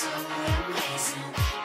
so amazing.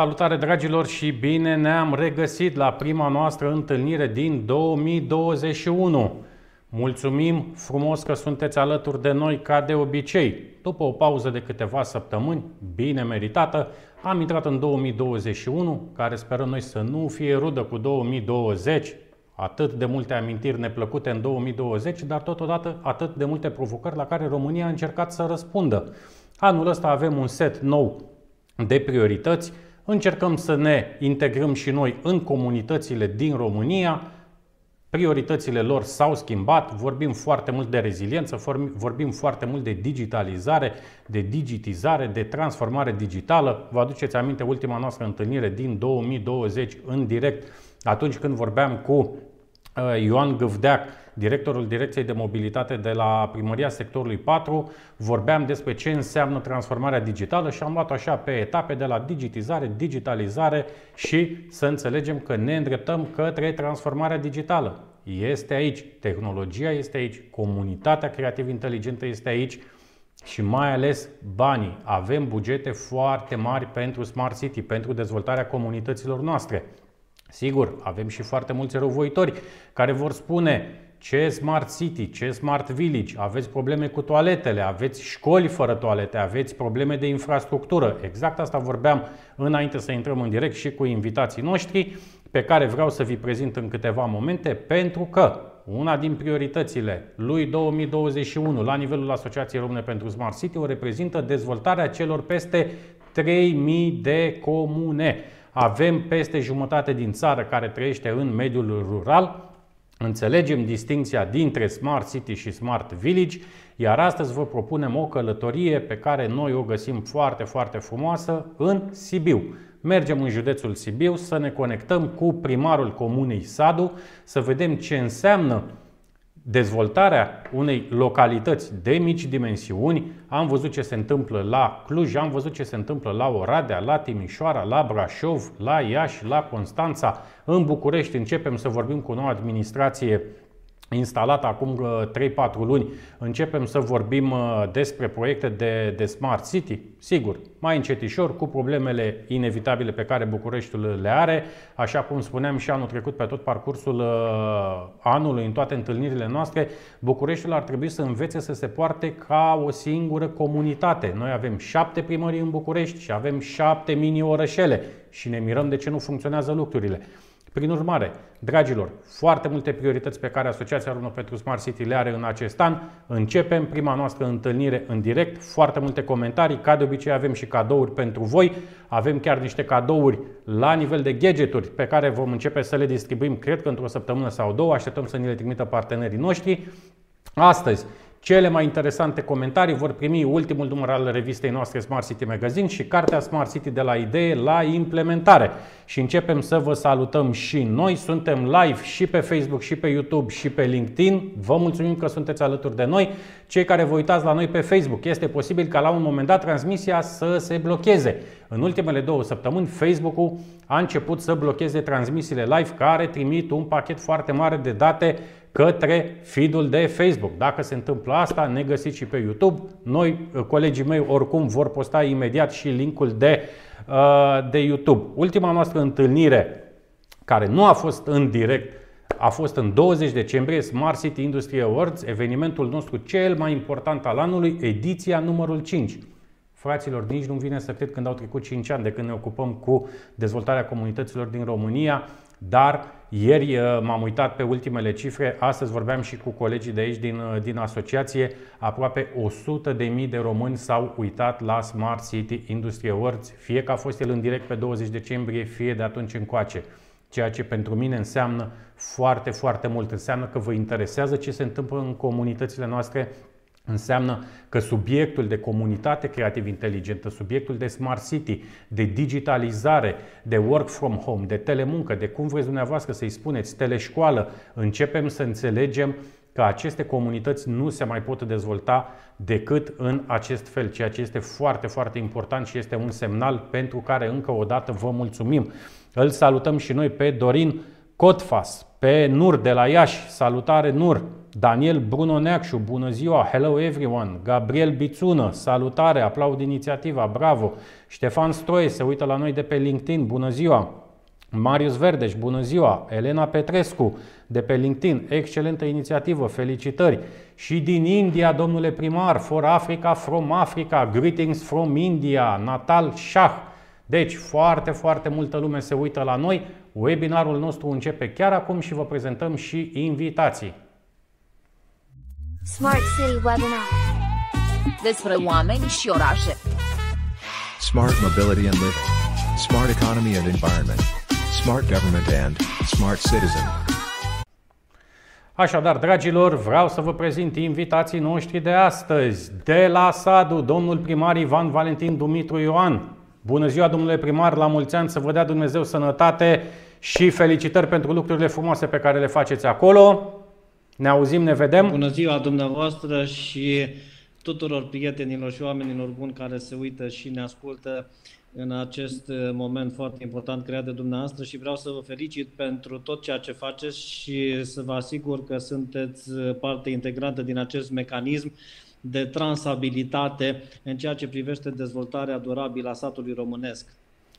Salutare dragilor și bine ne-am regăsit la prima noastră întâlnire din 2021. Mulțumim frumos că sunteți alături de noi ca de obicei. După o pauză de câteva săptămâni, bine meritată, am intrat în 2021, care sperăm noi să nu fie rudă cu 2020, atât de multe amintiri neplăcute în 2020, dar totodată atât de multe provocări la care România a încercat să răspundă. Anul ăsta avem un set nou de priorități, încercăm să ne integrăm și noi în comunitățile din România, Prioritățile lor s-au schimbat, vorbim foarte mult de reziliență, vorbim foarte mult de digitalizare, de digitizare, de transformare digitală. Vă aduceți aminte ultima noastră întâlnire din 2020 în direct, atunci când vorbeam cu uh, Ioan Gâvdeac, directorul Direcției de Mobilitate de la Primăria Sectorului 4, vorbeam despre ce înseamnă transformarea digitală și am luat așa pe etape de la digitizare, digitalizare și să înțelegem că ne îndreptăm către transformarea digitală. Este aici, tehnologia este aici, comunitatea creativ inteligentă este aici și mai ales banii. Avem bugete foarte mari pentru Smart City, pentru dezvoltarea comunităților noastre. Sigur, avem și foarte mulți răuvoitori care vor spune ce Smart City, ce Smart Village, aveți probleme cu toaletele, aveți școli fără toalete, aveți probleme de infrastructură. Exact asta vorbeam înainte să intrăm în direct și cu invitații noștri, pe care vreau să vi prezint în câteva momente, pentru că una din prioritățile lui 2021 la nivelul Asociației Române pentru Smart City o reprezintă dezvoltarea celor peste 3000 de comune. Avem peste jumătate din țară care trăiește în mediul rural, Înțelegem distinția dintre Smart City și Smart Village, iar astăzi vă propunem o călătorie pe care noi o găsim foarte, foarte frumoasă în Sibiu. Mergem în județul Sibiu să ne conectăm cu primarul comunei Sadu, să vedem ce înseamnă dezvoltarea unei localități de mici dimensiuni. Am văzut ce se întâmplă la Cluj, am văzut ce se întâmplă la Oradea, la Timișoara, la Brașov, la Iași, la Constanța. În București începem să vorbim cu noua administrație instalat acum 3-4 uh, luni, începem să vorbim uh, despre proiecte de, de Smart City, sigur, mai încetișor, cu problemele inevitabile pe care Bucureștiul le are. Așa cum spuneam și anul trecut pe tot parcursul uh, anului, în toate întâlnirile noastre, Bucureștiul ar trebui să învețe să se poarte ca o singură comunitate. Noi avem șapte primării în București și avem șapte mini-orășele și ne mirăm de ce nu funcționează lucrurile. Prin urmare, dragilor, foarte multe priorități pe care Asociația Română pentru Smart City le are în acest an. Începem prima noastră întâlnire în direct, foarte multe comentarii, ca de obicei avem și cadouri pentru voi. Avem chiar niște cadouri la nivel de gadgeturi pe care vom începe să le distribuim, cred că într-o săptămână sau două, așteptăm să ne le trimită partenerii noștri. Astăzi cele mai interesante comentarii vor primi ultimul număr al revistei noastre Smart City Magazine și cartea Smart City de la idee la implementare. Și începem să vă salutăm și noi. Suntem live și pe Facebook, și pe YouTube, și pe LinkedIn. Vă mulțumim că sunteți alături de noi. Cei care vă uitați la noi pe Facebook, este posibil ca la un moment dat transmisia să se blocheze. În ultimele două săptămâni, Facebook-ul a început să blocheze transmisiile live care trimit un pachet foarte mare de date către feed-ul de Facebook. Dacă se întâmplă asta, ne găsiți și pe YouTube. Noi, colegii mei, oricum vor posta imediat și linkul de, uh, de YouTube. Ultima noastră întâlnire, care nu a fost în direct, a fost în 20 decembrie, Smart City Industry Awards, evenimentul nostru cel mai important al anului, ediția numărul 5. Fraților, nici nu vine să cred când au trecut 5 ani de când ne ocupăm cu dezvoltarea comunităților din România, dar ieri uh, m-am uitat pe ultimele cifre, astăzi vorbeam și cu colegii de aici din, uh, din asociație, aproape 100 de mii de români s-au uitat la Smart City Industry Awards, fie că a fost el în direct pe 20 decembrie, fie de atunci încoace. Ceea ce pentru mine înseamnă foarte, foarte mult. Înseamnă că vă interesează ce se întâmplă în comunitățile noastre, Înseamnă că subiectul de comunitate creativ inteligentă, subiectul de smart city, de digitalizare, de work from home, de telemuncă, de cum vreți dumneavoastră să-i spuneți, teleșcoală, începem să înțelegem că aceste comunități nu se mai pot dezvolta decât în acest fel, ceea ce este foarte, foarte important și este un semnal pentru care încă o dată vă mulțumim. Îl salutăm și noi pe Dorin Cotfas, pe Nur de la Iași, salutare Nur, Daniel Bruno Neacșu, bună ziua, hello everyone, Gabriel Bițună, salutare, aplaud inițiativa, bravo, Ștefan Stroie se uită la noi de pe LinkedIn, bună ziua, Marius Verdeș, bună ziua! Elena Petrescu, de pe LinkedIn, excelentă inițiativă, felicitări! Și din India, domnule primar, for Africa, from Africa, greetings from India, Natal Shah. Deci, foarte, foarte multă lume se uită la noi. Webinarul nostru începe chiar acum și vă prezentăm și invitații. Smart City Webinar. despre oameni și orașe. Smart mobility and living. Smart economy and environment. Smart government and smart citizen. Așadar, dragilor, vreau să vă prezint invitații noștri de astăzi. De la Sadu, domnul primar Ivan Valentin Dumitru Ioan. Bună ziua, domnule primar, la mulți ani, să vă dea Dumnezeu sănătate și felicitări pentru lucrurile frumoase pe care le faceți acolo. Ne auzim, ne vedem. Bună ziua dumneavoastră și tuturor prietenilor și oamenilor buni care se uită și ne ascultă în acest uh, moment foarte important creat de dumneavoastră și vreau să vă felicit pentru tot ceea ce faceți și să vă asigur că sunteți uh, parte integrantă din acest mecanism de transabilitate în ceea ce privește dezvoltarea durabilă a satului românesc.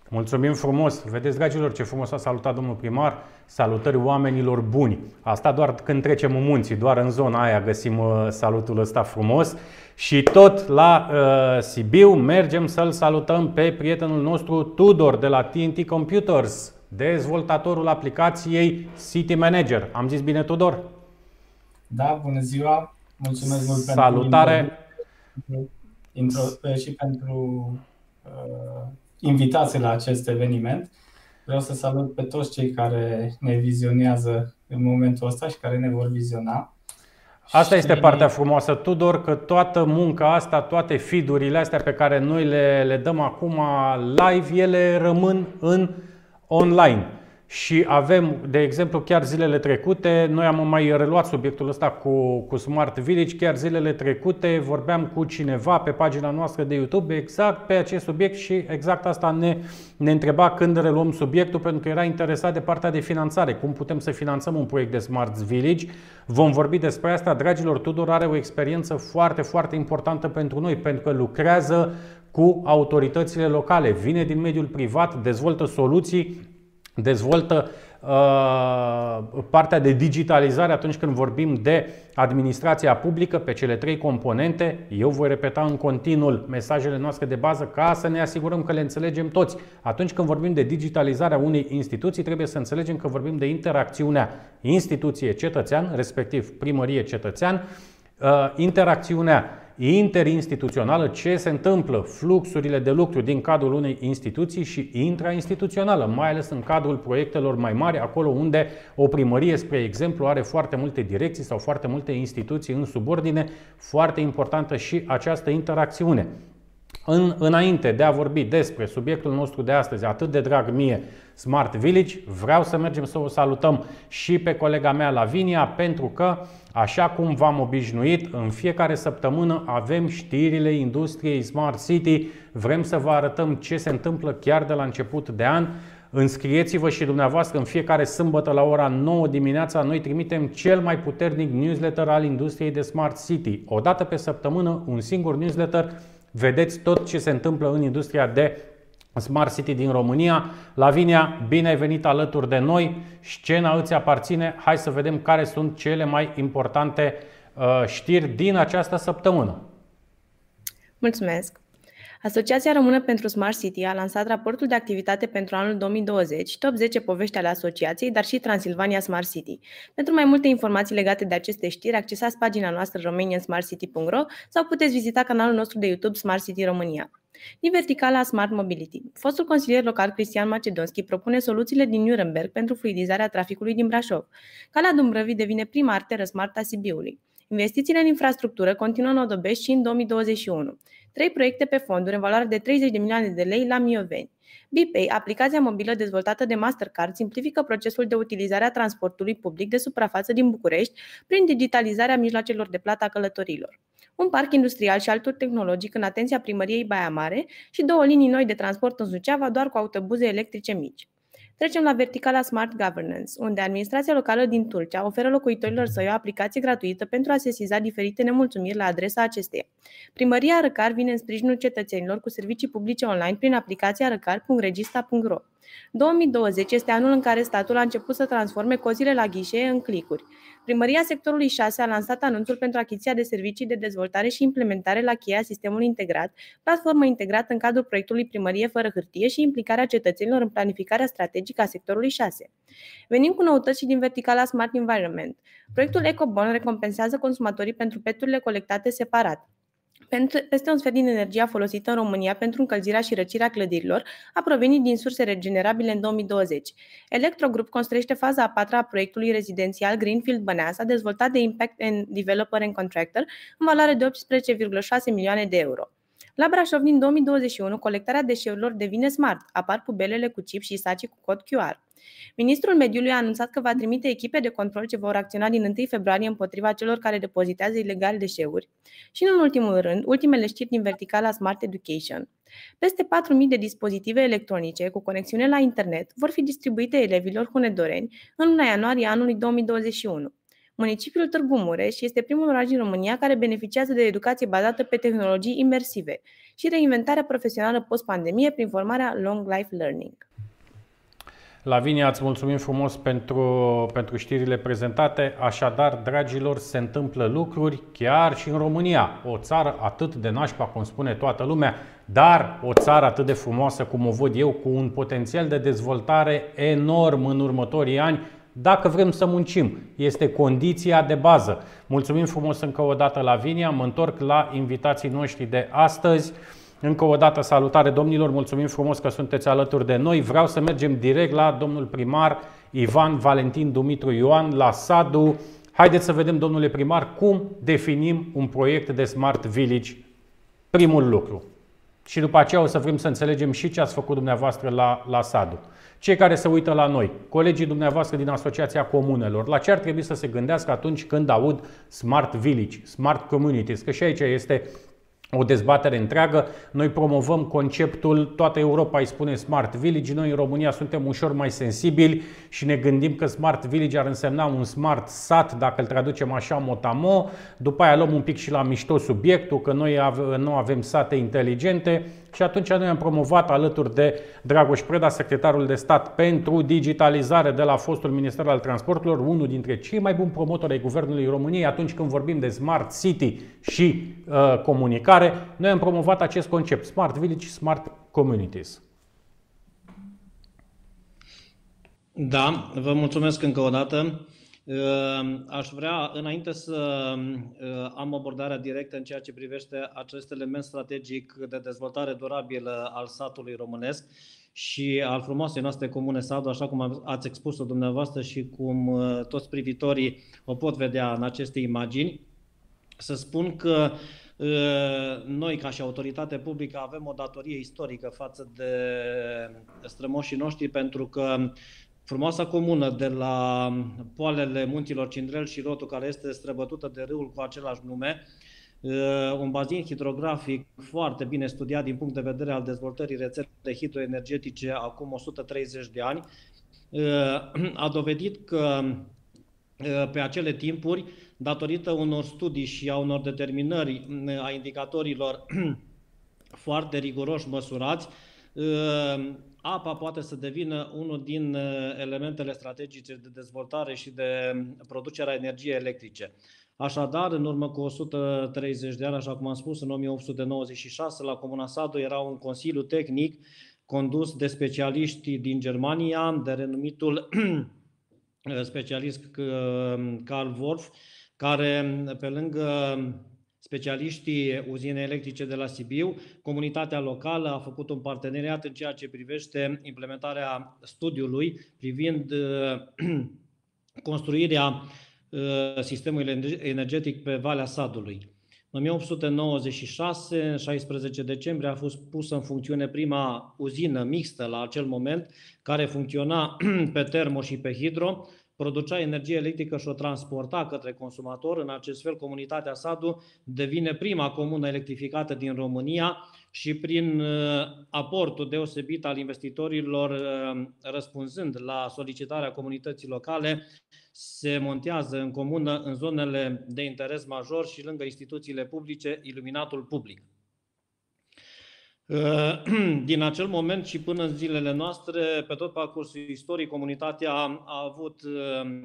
Mulțumim frumos! Vedeți, dragilor, ce frumos a salutat domnul primar. Salutări oamenilor buni. Asta doar când trecem în munții, doar în zona aia găsim uh, salutul ăsta frumos. Și tot la uh, Sibiu mergem să-l salutăm pe prietenul nostru Tudor de la TNT Computers, dezvoltatorul aplicației City Manager. Am zis bine, Tudor? Da, bună ziua! Mulțumesc mult Salutare! pentru intro, intro, și pentru uh, invitație la acest eveniment. Vreau să salut pe toți cei care ne vizionează în momentul ăsta și care ne vor viziona. Asta Și- este partea frumoasă, Tudor, că toată munca asta, toate feed-urile astea pe care noi le, le dăm acum live, ele rămân în online. Și avem, de exemplu, chiar zilele trecute, noi am mai reluat subiectul ăsta cu, cu Smart Village, chiar zilele trecute vorbeam cu cineva pe pagina noastră de YouTube exact pe acest subiect și exact asta ne, ne întreba când reluăm subiectul, pentru că era interesat de partea de finanțare, cum putem să finanțăm un proiect de Smart Village. Vom vorbi despre asta. Dragilor, Tudor are o experiență foarte, foarte importantă pentru noi, pentru că lucrează cu autoritățile locale, vine din mediul privat, dezvoltă soluții dezvoltă uh, partea de digitalizare atunci când vorbim de administrația publică pe cele trei componente. Eu voi repeta în continuu mesajele noastre de bază ca să ne asigurăm că le înțelegem toți. Atunci când vorbim de digitalizarea unei instituții, trebuie să înțelegem că vorbim de interacțiunea instituție-cetățean, respectiv primărie-cetățean, uh, interacțiunea interinstituțională, ce se întâmplă, fluxurile de lucru din cadrul unei instituții și intrainstituțională, mai ales în cadrul proiectelor mai mari, acolo unde o primărie, spre exemplu, are foarte multe direcții sau foarte multe instituții în subordine, foarte importantă și această interacțiune. În, înainte de a vorbi despre subiectul nostru de astăzi, atât de drag mie, Smart Village, vreau să mergem să o salutăm și pe colega mea Lavinia, pentru că, așa cum v-am obișnuit, în fiecare săptămână avem știrile industriei Smart City. Vrem să vă arătăm ce se întâmplă chiar de la început de an. Înscrieți-vă și dumneavoastră în fiecare sâmbătă la ora 9 dimineața. Noi trimitem cel mai puternic newsletter al industriei de Smart City. O dată pe săptămână, un singur newsletter vedeți tot ce se întâmplă în industria de Smart City din România. Lavinia, bine ai venit alături de noi. Scena îți aparține. Hai să vedem care sunt cele mai importante uh, știri din această săptămână. Mulțumesc! Asociația Română pentru Smart City a lansat raportul de activitate pentru anul 2020, top 10 povești ale asociației, dar și Transilvania Smart City. Pentru mai multe informații legate de aceste știri, accesați pagina noastră romaniansmartcity.ro sau puteți vizita canalul nostru de YouTube Smart City România. Din verticala Smart Mobility, fostul consilier local Cristian Macedonski propune soluțiile din Nuremberg pentru fluidizarea traficului din Brașov. Calea Dumbrăvii devine prima arteră smart a Sibiului. Investițiile în infrastructură continuă în Odobești și în 2021. Trei proiecte pe fonduri în valoare de 30 de milioane de lei la Mioveni. BPay, aplicația mobilă dezvoltată de Mastercard, simplifică procesul de utilizare a transportului public de suprafață din București prin digitalizarea mijloacelor de plată a călătorilor. Un parc industrial și altul tehnologic în atenția primăriei Baia Mare și două linii noi de transport în Suceava doar cu autobuze electrice mici. Trecem la verticala Smart Governance, unde administrația locală din Tulcea oferă locuitorilor săi o aplicație gratuită pentru a sesiza diferite nemulțumiri la adresa acesteia. Primăria Răcar vine în sprijinul cetățenilor cu servicii publice online prin aplicația răcar.regista.ro. 2020 este anul în care statul a început să transforme cozile la ghișee în clicuri. Primăria sectorului 6 a lansat anunțul pentru achiziția de servicii de dezvoltare și implementare la cheia sistemului integrat, platformă integrată în cadrul proiectului Primărie fără hârtie și implicarea cetățenilor în planificarea strategică a sectorului 6. Venim cu noutăți și din verticala Smart Environment. Proiectul EcoBon recompensează consumatorii pentru peturile colectate separat. Pentru- Peste un sfert din energia folosită în România pentru încălzirea și răcirea clădirilor a provenit din surse regenerabile în 2020. Electrogrup construiește faza a patra a proiectului rezidențial Greenfield Băneasa, dezvoltat de Impact and Developer and Contractor, în valoare de 18,6 milioane de euro. La Brașov, din 2021, colectarea deșeurilor devine smart. Apar pubelele cu chip și saci cu cod QR. Ministrul Mediului a anunțat că va trimite echipe de control ce vor acționa din 1 februarie împotriva celor care depozitează ilegal deșeuri. Și, în ultimul rând, ultimele știri din verticala Smart Education. Peste 4.000 de dispozitive electronice cu conexiune la internet vor fi distribuite elevilor hunedoreni în luna ianuarie anului 2021. Municipiul Târgu Mureș este primul oraș din România care beneficiază de educație bazată pe tehnologii imersive și reinventarea profesională post-pandemie prin formarea Long Life Learning. Lavinia, îți mulțumim frumos pentru, pentru știrile prezentate. Așadar, dragilor, se întâmplă lucruri chiar și în România. O țară atât de nașpa, cum spune toată lumea, dar o țară atât de frumoasă cum o văd eu, cu un potențial de dezvoltare enorm în următorii ani, dacă vrem să muncim. Este condiția de bază. Mulțumim frumos încă o dată, Lavinia. Mă întorc la invitații noștri de astăzi. Încă o dată salutare domnilor, mulțumim frumos că sunteți alături de noi. Vreau să mergem direct la domnul primar Ivan Valentin Dumitru Ioan, la SADU. Haideți să vedem, domnule primar, cum definim un proiect de Smart Village. Primul lucru. Și după aceea o să vrem să înțelegem și ce ați făcut dumneavoastră la, la SADU. Cei care se uită la noi, colegii dumneavoastră din Asociația Comunelor, la ce ar trebui să se gândească atunci când aud Smart Village, Smart Communities, că și aici este o dezbatere întreagă. Noi promovăm conceptul, toată Europa îi spune Smart Village, noi în România suntem ușor mai sensibili și ne gândim că Smart Village ar însemna un Smart Sat, dacă îl traducem așa motamo. După aia luăm un pic și la mișto subiectul, că noi ave- nu avem sate inteligente și atunci noi am promovat alături de Dragoș Preda, secretarul de stat pentru digitalizare de la fostul Minister al Transporturilor, unul dintre cei mai buni promotori ai Guvernului României atunci când vorbim de Smart City și uh, comunicare, noi am promovat acest concept, Smart Village, Smart Communities. Da, vă mulțumesc încă o dată. Uh, Aș vrea, înainte să uh, am abordarea directă în ceea ce privește acest element strategic de dezvoltare durabilă al satului românesc și al frumoasei noastre comune Sadu, așa cum ați expus-o dumneavoastră și cum uh, toți privitorii o pot vedea în aceste imagini, să spun că uh, noi, ca și autoritate publică, avem o datorie istorică față de strămoșii noștri, pentru că frumoasa comună de la poalele munților Cindrel și Rotu, care este străbătută de râul cu același nume, uh, un bazin hidrografic foarte bine studiat din punct de vedere al dezvoltării rețelei hidroenergetice acum 130 de ani, uh, a dovedit că uh, pe acele timpuri, datorită unor studii și a unor determinări a indicatorilor foarte riguroși măsurați, apa poate să devină unul din elementele strategice de dezvoltare și de producerea energiei electrice. Așadar, în urmă cu 130 de ani, așa cum am spus, în 1896, la Comuna Sadu era un consiliu tehnic condus de specialiști din Germania, de renumitul specialist Karl Wolf, care, pe lângă specialiștii uzine electrice de la Sibiu, comunitatea locală a făcut un parteneriat în ceea ce privește implementarea studiului privind construirea sistemului energetic pe Valea Sadului. În 1896, în 16 decembrie, a fost pusă în funcțiune prima uzină mixtă la acel moment, care funcționa pe termo și pe hidro, producea energie electrică și o transporta către consumator. În acest fel, comunitatea Sadu devine prima comună electrificată din România și prin aportul deosebit al investitorilor răspunzând la solicitarea comunității locale, se montează în comună în zonele de interes major și lângă instituțiile publice iluminatul public. Din acel moment și până în zilele noastre, pe tot parcursul istoriei, comunitatea a avut uh,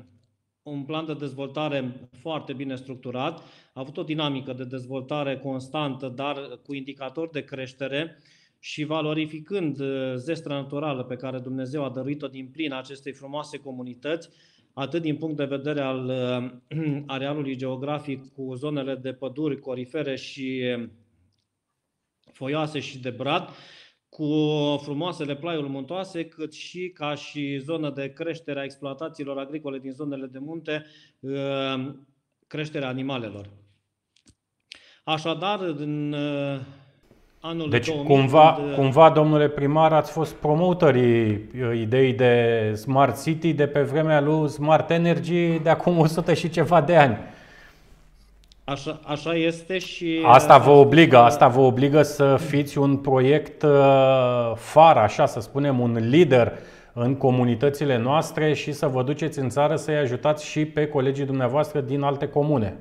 un plan de dezvoltare foarte bine structurat, a avut o dinamică de dezvoltare constantă, dar cu indicatori de creștere și valorificând uh, zestra naturală pe care Dumnezeu a dăruit-o din plin acestei frumoase comunități, atât din punct de vedere al uh, arealului geografic cu zonele de păduri corifere și foioase și de brad, cu frumoasele plaiuri muntoase, cât și ca și zonă de creștere a exploatațiilor agricole din zonele de munte, uh, creșterea animalelor. Așadar, în uh, anul Deci 2000, cumva, când, uh, cumva, domnule primar, ați fost promotorii uh, ideii de Smart City de pe vremea lui Smart Energy de acum 100 și ceva de ani. Așa, așa este și... Asta vă a spus obligă, că- asta vă obligă să fiți un proiect uh, far, așa să spunem, un lider în comunitățile noastre și să vă duceți în țară să-i ajutați și pe colegii dumneavoastră din alte comune.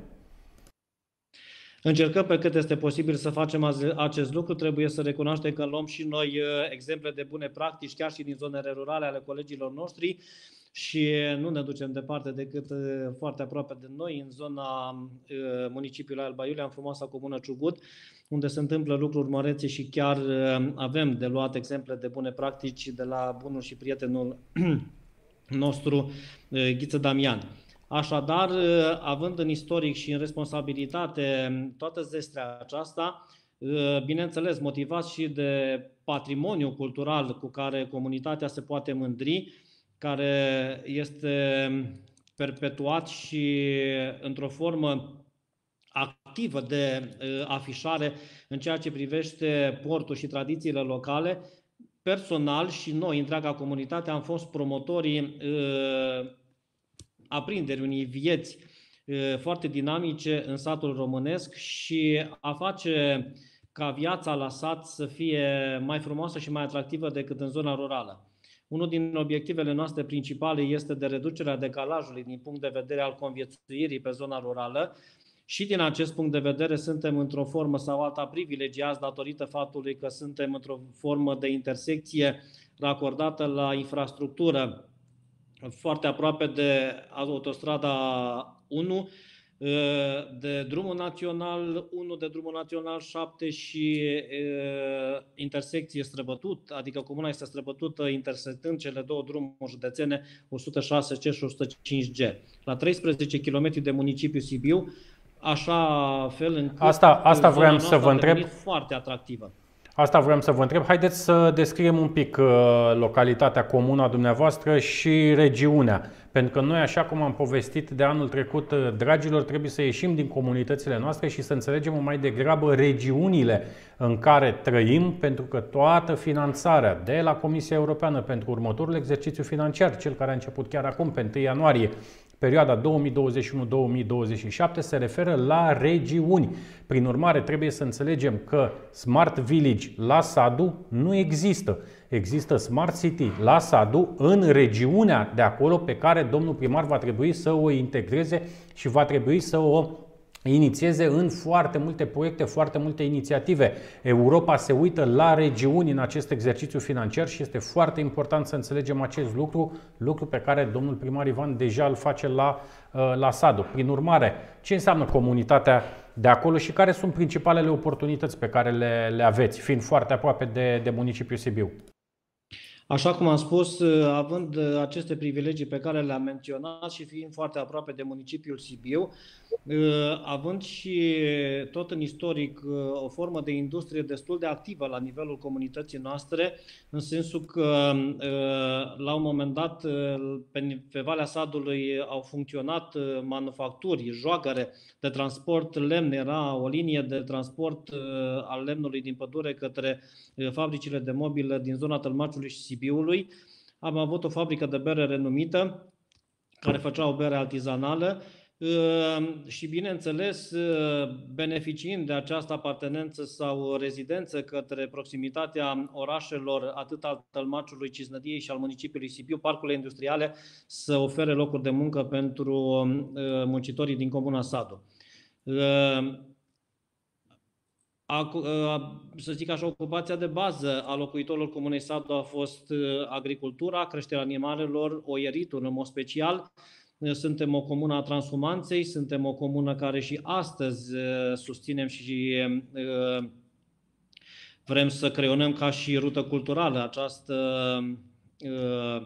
Încercăm pe cât este posibil să facem aze- acest lucru. Trebuie să recunoaștem că luăm și noi uh, exemple de bune practici, chiar și din zonele rurale ale colegilor noștri și nu ne ducem departe decât uh, foarte aproape de noi, în zona uh, municipiului Alba Iulia, în frumoasa comună Ciugut, unde se întâmplă lucruri mărețe și chiar uh, avem de luat exemple de bune practici de la bunul și prietenul nostru, uh, Ghiță Damian. Așadar, uh, având în istoric și în responsabilitate toată zestrea aceasta, uh, bineînțeles, motivat și de patrimoniu cultural cu care comunitatea se poate mândri, care este perpetuat și într-o formă activă de uh, afișare în ceea ce privește portul și tradițiile locale, personal și noi, întreaga comunitate, am fost promotorii uh, aprinderii unei vieți uh, foarte dinamice în satul românesc și a face ca viața la sat să fie mai frumoasă și mai atractivă decât în zona rurală. Unul din obiectivele noastre principale este de reducerea decalajului din punct de vedere al conviețuirii pe zona rurală și din acest punct de vedere suntem într-o formă sau alta privilegiați datorită faptului că suntem într-o formă de intersecție racordată la infrastructură foarte aproape de autostrada 1, de drumul național 1, de drumul național 7 și uh, intersecție străbătut, adică comuna este străbătută intersectând cele două drumuri județene 106C și 105G. La 13 km de municipiul Sibiu, așa fel încât Asta- asta zona vreau să noastră vă a întreb. devenit foarte atractivă. Asta vreau să vă întreb. Haideți să descriem un pic uh, localitatea, comuna dumneavoastră și regiunea. Pentru că noi, așa cum am povestit de anul trecut, uh, dragilor, trebuie să ieșim din comunitățile noastre și să înțelegem mai degrabă regiunile în care trăim, pentru că toată finanțarea de la Comisia Europeană pentru următorul exercițiu financiar, cel care a început chiar acum, pe 1 ianuarie, Perioada 2021-2027 se referă la regiuni. Prin urmare, trebuie să înțelegem că Smart Village la Sadu nu există. Există Smart City la Sadu în regiunea de acolo pe care domnul primar va trebui să o integreze și va trebui să o inițieze în foarte multe proiecte, foarte multe inițiative. Europa se uită la regiuni în acest exercițiu financiar și este foarte important să înțelegem acest lucru, lucru pe care domnul primar Ivan deja îl face la, uh, la SADU. Prin urmare, ce înseamnă comunitatea de acolo și care sunt principalele oportunități pe care le, le aveți, fiind foarte aproape de, de municipiul Sibiu? Așa cum am spus, având aceste privilegii pe care le-am menționat și fiind foarte aproape de municipiul Sibiu, având și tot în istoric o formă de industrie destul de activă la nivelul comunității noastre, în sensul că la un moment dat pe, pe Valea Sadului au funcționat manufacturi, joagăre de transport lemn, era o linie de transport al lemnului din pădure către fabricile de mobilă din zona Tălmaciului și Sibiului. Am avut o fabrică de bere renumită care făcea o bere artizanală și, bineînțeles, beneficiind de această apartenență sau rezidență către proximitatea orașelor atât al Tălmaciului, Cisnădiei și al municipiului Sibiu, parcurile industriale să ofere locuri de muncă pentru muncitorii din comuna Sadu. Acu- uh, să zic așa, ocupația de bază a locuitorilor comunei Sadu a fost uh, agricultura, creșterea animalelor, oieritul în mod special. Uh, Suntem o comună a transhumanței, suntem o comună care și astăzi uh, susținem și uh, vrem să creionăm ca și rută culturală această uh,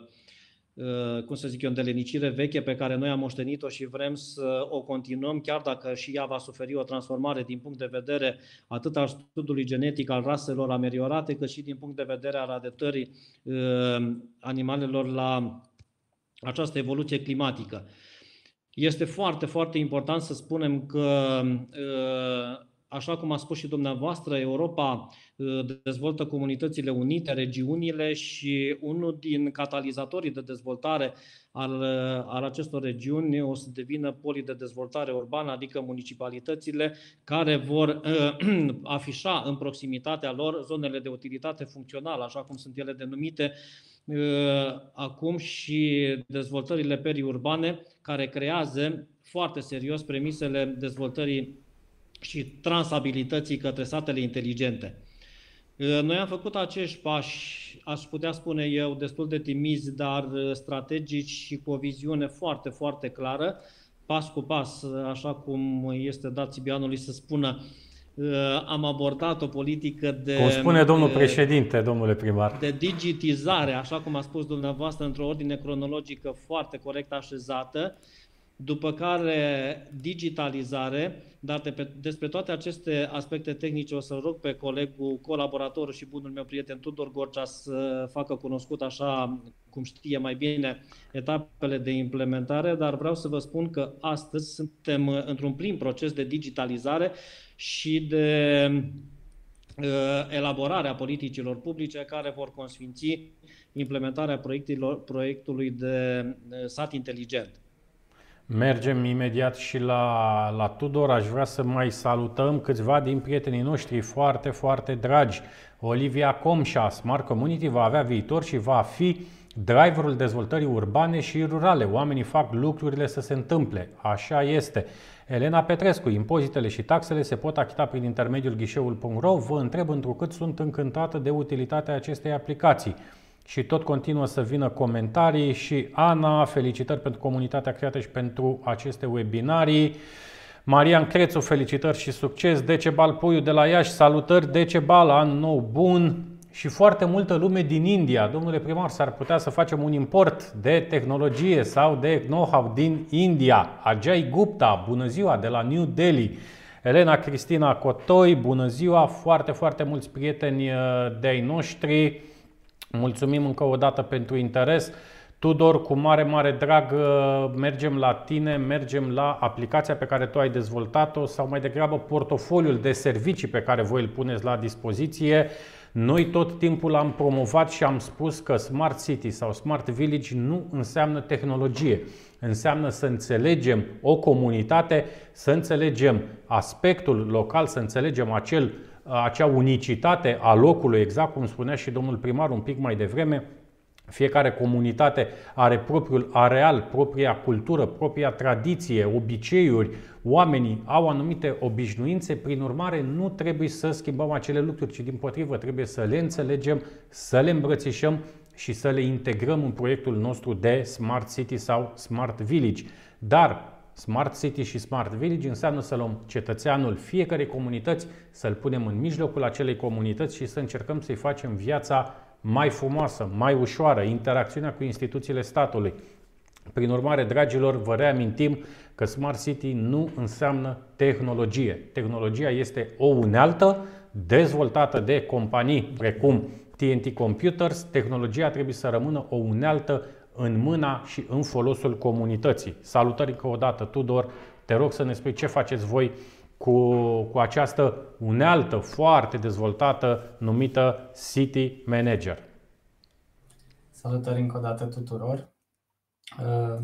uh, cum să zic eu, îndelenicire veche pe care noi am moștenit-o și vrem să o continuăm, chiar dacă și ea va suferi o transformare din punct de vedere atât al studiului genetic al raselor ameliorate, cât și din punct de vedere al adaptării uh, animalelor la această evoluție climatică. Este foarte, foarte important să spunem că, uh, așa cum a spus și dumneavoastră, Europa uh, dezvoltă comunitățile unite, regiunile și unul din catalizatorii de dezvoltare al, uh, al acestor regiuni o să devină polii de dezvoltare urbană, adică municipalitățile care vor uh, afișa în proximitatea lor zonele de utilitate funcțională, așa cum sunt ele denumite, uh, acum și dezvoltările periurbane care creează foarte serios premisele dezvoltării și transabilității către satele inteligente. Uh, Noi am făcut acești pași, aș putea spune eu, destul de timizi, dar uh, strategici și cu o viziune foarte, foarte clară, pas cu pas, uh, așa cum este dat Sibianului să spună, uh, am abordat o politică de... Cum spune domnul uh, președinte, domnule primar. de digitizare, așa cum a spus dumneavoastră, într-o ordine cronologică foarte corect așezată, după care digitalizare, dar de pe, despre toate aceste aspecte tehnice o să rog pe colegul, colaboratorul și bunul meu prieten Tudor Gorcea să facă cunoscut așa cum știe mai bine etapele de implementare, dar vreau să vă spun că astăzi suntem uh, într-un prim proces de digitalizare și de uh, elaborarea politicilor publice care vor consfinți implementarea proiectilor, proiectului de uh, sat inteligent. Mergem imediat și la, la Tudor. Aș vrea să mai salutăm câțiva din prietenii noștri foarte, foarte dragi. Olivia Comșa, Smart Community, va avea viitor și va fi driverul dezvoltării urbane și rurale. Oamenii fac lucrurile să se întâmple. Așa este. Elena Petrescu, impozitele și taxele se pot achita prin intermediul ghișeul.ro. Vă întreb întrucât sunt încântată de utilitatea acestei aplicații și tot continuă să vină comentarii și Ana, felicitări pentru comunitatea creată și pentru aceste webinarii. Marian Crețu, felicitări și succes. Decebal Puiu de la Iași, salutări Decebal, an nou bun și foarte multă lume din India. Domnule primar, s-ar putea să facem un import de tehnologie sau de know-how din India. Ajay Gupta, bună ziua, de la New Delhi. Elena Cristina Cotoi, bună ziua, foarte, foarte mulți prieteni uh, de-ai noștri. Mulțumim încă o dată pentru interes. Tudor, cu mare, mare drag uh, mergem la tine, mergem la aplicația pe care tu ai dezvoltat-o sau mai degrabă portofoliul de servicii pe care voi îl puneți la dispoziție. Noi tot timpul am promovat și am spus că Smart City sau Smart Village nu înseamnă tehnologie. Înseamnă să înțelegem o comunitate, să înțelegem aspectul local, să înțelegem acel acea unicitate a locului, exact cum spunea și domnul primar un pic mai devreme, fiecare comunitate are propriul areal, propria cultură, propria tradiție, obiceiuri, oamenii au anumite obișnuințe, prin urmare nu trebuie să schimbăm acele lucruri, ci din potrivă trebuie să le înțelegem, să le îmbrățișăm și să le integrăm în proiectul nostru de Smart City sau Smart Village. Dar Smart City și Smart Village înseamnă să luăm cetățeanul fiecarei comunități, să-l punem în mijlocul acelei comunități și să încercăm să-i facem viața mai frumoasă, mai ușoară, interacțiunea cu instituțiile statului. Prin urmare, dragilor, vă reamintim că Smart City nu înseamnă tehnologie. Tehnologia este o unealtă dezvoltată de companii precum TNT Computers. Tehnologia trebuie să rămână o unealtă în mâna și în folosul comunității. Salutări încă o dată, Tudor. Te rog să ne spui ce faceți voi cu, cu această unealtă foarte dezvoltată numită City Manager. Salutări încă o dată tuturor. Uh,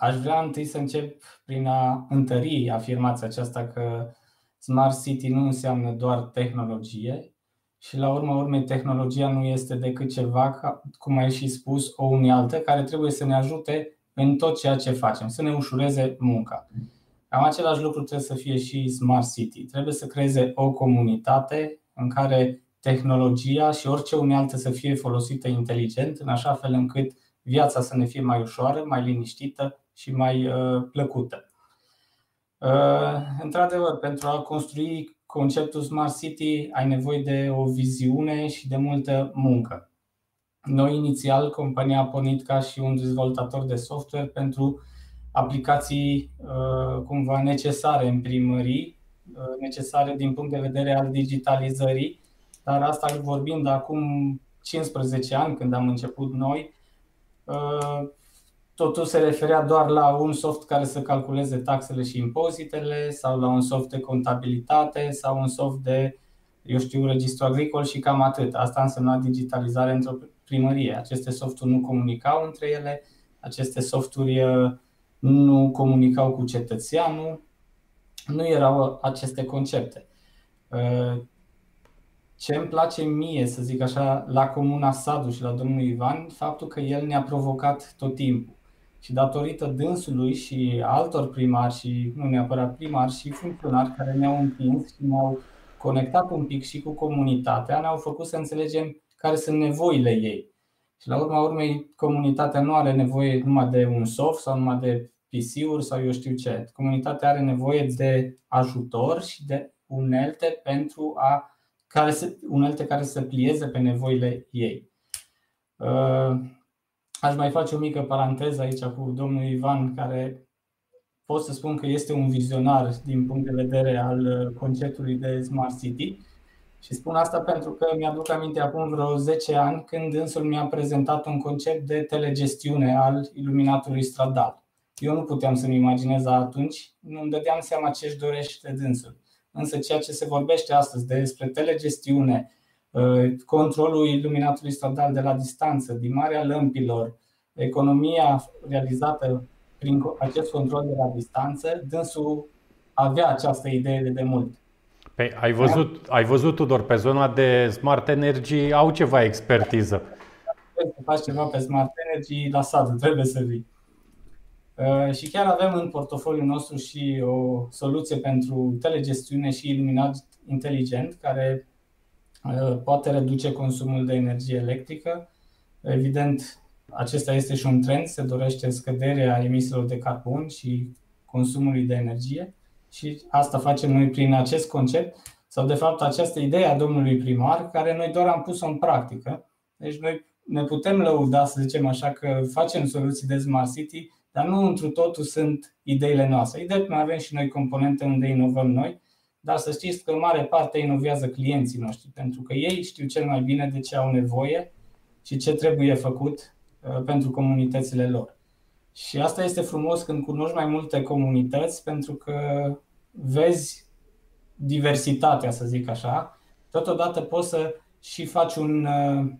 Aș vrea întâi să încep prin a întări afirmația aceasta că Smart City nu înseamnă doar tehnologie și la urma urmei tehnologia nu este decât ceva, cum ai și spus, o unealtă care trebuie să ne ajute în tot ceea ce facem, să ne ușureze munca. Cam același lucru trebuie să fie și Smart City. Trebuie să creeze o comunitate în care tehnologia și orice unealtă să fie folosită inteligent, în așa fel încât viața să ne fie mai ușoară, mai liniștită și mai uh, plăcută. Uh, într-adevăr, pentru a construi conceptul Smart City ai nevoie de o viziune și de multă muncă. Noi, inițial, compania a pornit ca și un dezvoltator de software pentru aplicații uh, cumva necesare în primării, uh, necesare din punct de vedere al digitalizării, dar asta vorbind de acum 15 ani, când am început noi, uh, totul se referea doar la un soft care să calculeze taxele și impozitele sau la un soft de contabilitate sau un soft de, eu știu, registru agricol și cam atât. Asta însemna digitalizare într-o primărie. Aceste softuri nu comunicau între ele, aceste softuri nu comunicau cu cetățeanul, nu erau aceste concepte. Ce îmi place mie, să zic așa, la Comuna Sadu și la domnul Ivan, faptul că el ne-a provocat tot timpul. Și datorită dânsului și altor primari și nu neapărat primari și funcționari care ne-au împins și ne-au conectat un pic și cu comunitatea, ne-au făcut să înțelegem care sunt nevoile ei. Și la urma urmei, comunitatea nu are nevoie numai de un soft sau numai de PC-uri sau eu știu ce. Comunitatea are nevoie de ajutor și de unelte pentru a care se, unelte care să plieze pe nevoile ei. Uh, aș mai face o mică paranteză aici cu domnul Ivan, care pot să spun că este un vizionar din punct de vedere al conceptului de Smart City și spun asta pentru că mi-aduc aminte acum vreo 10 ani când însul mi-a prezentat un concept de telegestiune al iluminatului stradal. Eu nu puteam să-mi imaginez atunci, nu îmi dădeam seama ce își dorește dânsul. Însă ceea ce se vorbește astăzi despre telegestiune, uh, controlul iluminatului stradal de la distanță, dimarea lămpilor, economia realizată prin acest control de la distanță, dânsul avea această idee de demult. Păi, ai văzut, ai văzut, Tudor, pe zona de Smart Energy au ceva expertiză. Trebuie să faci ceva pe Smart Energy la sat, trebuie să vii. Uh, și chiar avem în portofoliul nostru și o soluție pentru telegestiune și iluminat inteligent, care uh, poate reduce consumul de energie electrică. Evident, acesta este și un trend, se dorește scăderea emisiilor de carbon și consumului de energie și asta facem noi prin acest concept sau de fapt această idee a domnului primar, care noi doar am pus-o în practică. Deci noi ne putem lăuda, să zicem așa, că facem soluții de Smart City, dar nu întru totul sunt ideile noastre. Ideea mai avem și noi componente unde inovăm noi, dar să știți că în mare parte inovează clienții noștri, pentru că ei știu cel mai bine de ce au nevoie și ce trebuie făcut uh, pentru comunitățile lor. Și asta este frumos când cunoști mai multe comunități, pentru că vezi diversitatea, să zic așa. Totodată poți să și faci un, uh,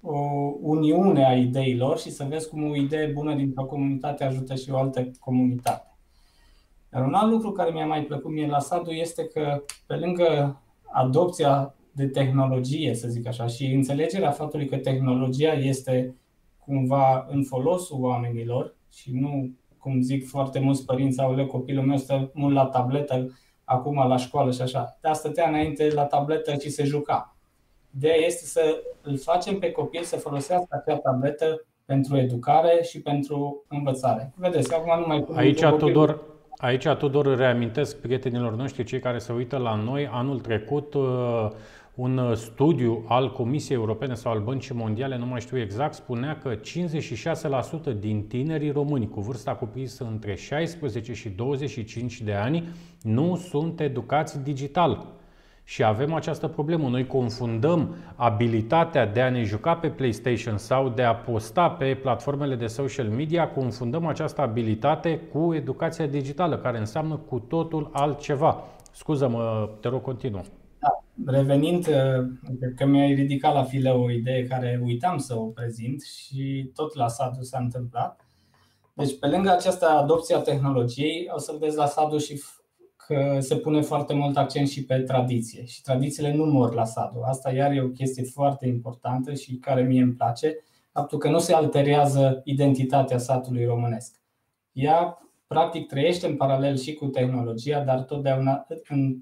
o uniune a ideilor și să vezi cum o idee bună dintr-o comunitate ajută și o altă comunitate. Dar un alt lucru care mi-a mai plăcut mie la Sadu este că pe lângă adopția de tehnologie, să zic așa, și înțelegerea faptului că tehnologia este cumva în folosul oamenilor și nu, cum zic foarte mulți părinți, au copilul meu stă mult la tabletă, acum la școală și așa. Dar stătea înainte la tabletă și se juca. Ideea este să îl facem pe copil să folosească acea tabletă pentru educare și pentru învățare. Vedeți, acum nu mai Aici, Tudor, aici, Tudor, reamintesc prietenilor noștri, cei care se uită la noi, anul trecut uh, un studiu al Comisiei Europene sau al Băncii Mondiale, nu mai știu exact, spunea că 56% din tinerii români cu vârsta cuprinsă între 16 și 25 de ani nu sunt educați digital. Și avem această problemă. Noi confundăm abilitatea de a ne juca pe PlayStation sau de a posta pe platformele de social media, confundăm această abilitate cu educația digitală, care înseamnă cu totul altceva. Scuză-mă, te rog, continuă. Da, revenind, cred că mi-ai ridicat la file o idee care uitam să o prezint și tot la Sadu s-a întâmplat. Deci, pe lângă această adopție a tehnologiei, o să vedeți la Sadu și că se pune foarte mult accent și pe tradiție și tradițiile nu mor la Sadu. Asta iar e o chestie foarte importantă și care mie îmi place, faptul că nu se alterează identitatea satului românesc. Ea practic trăiește în paralel și cu tehnologia, dar totdeauna în,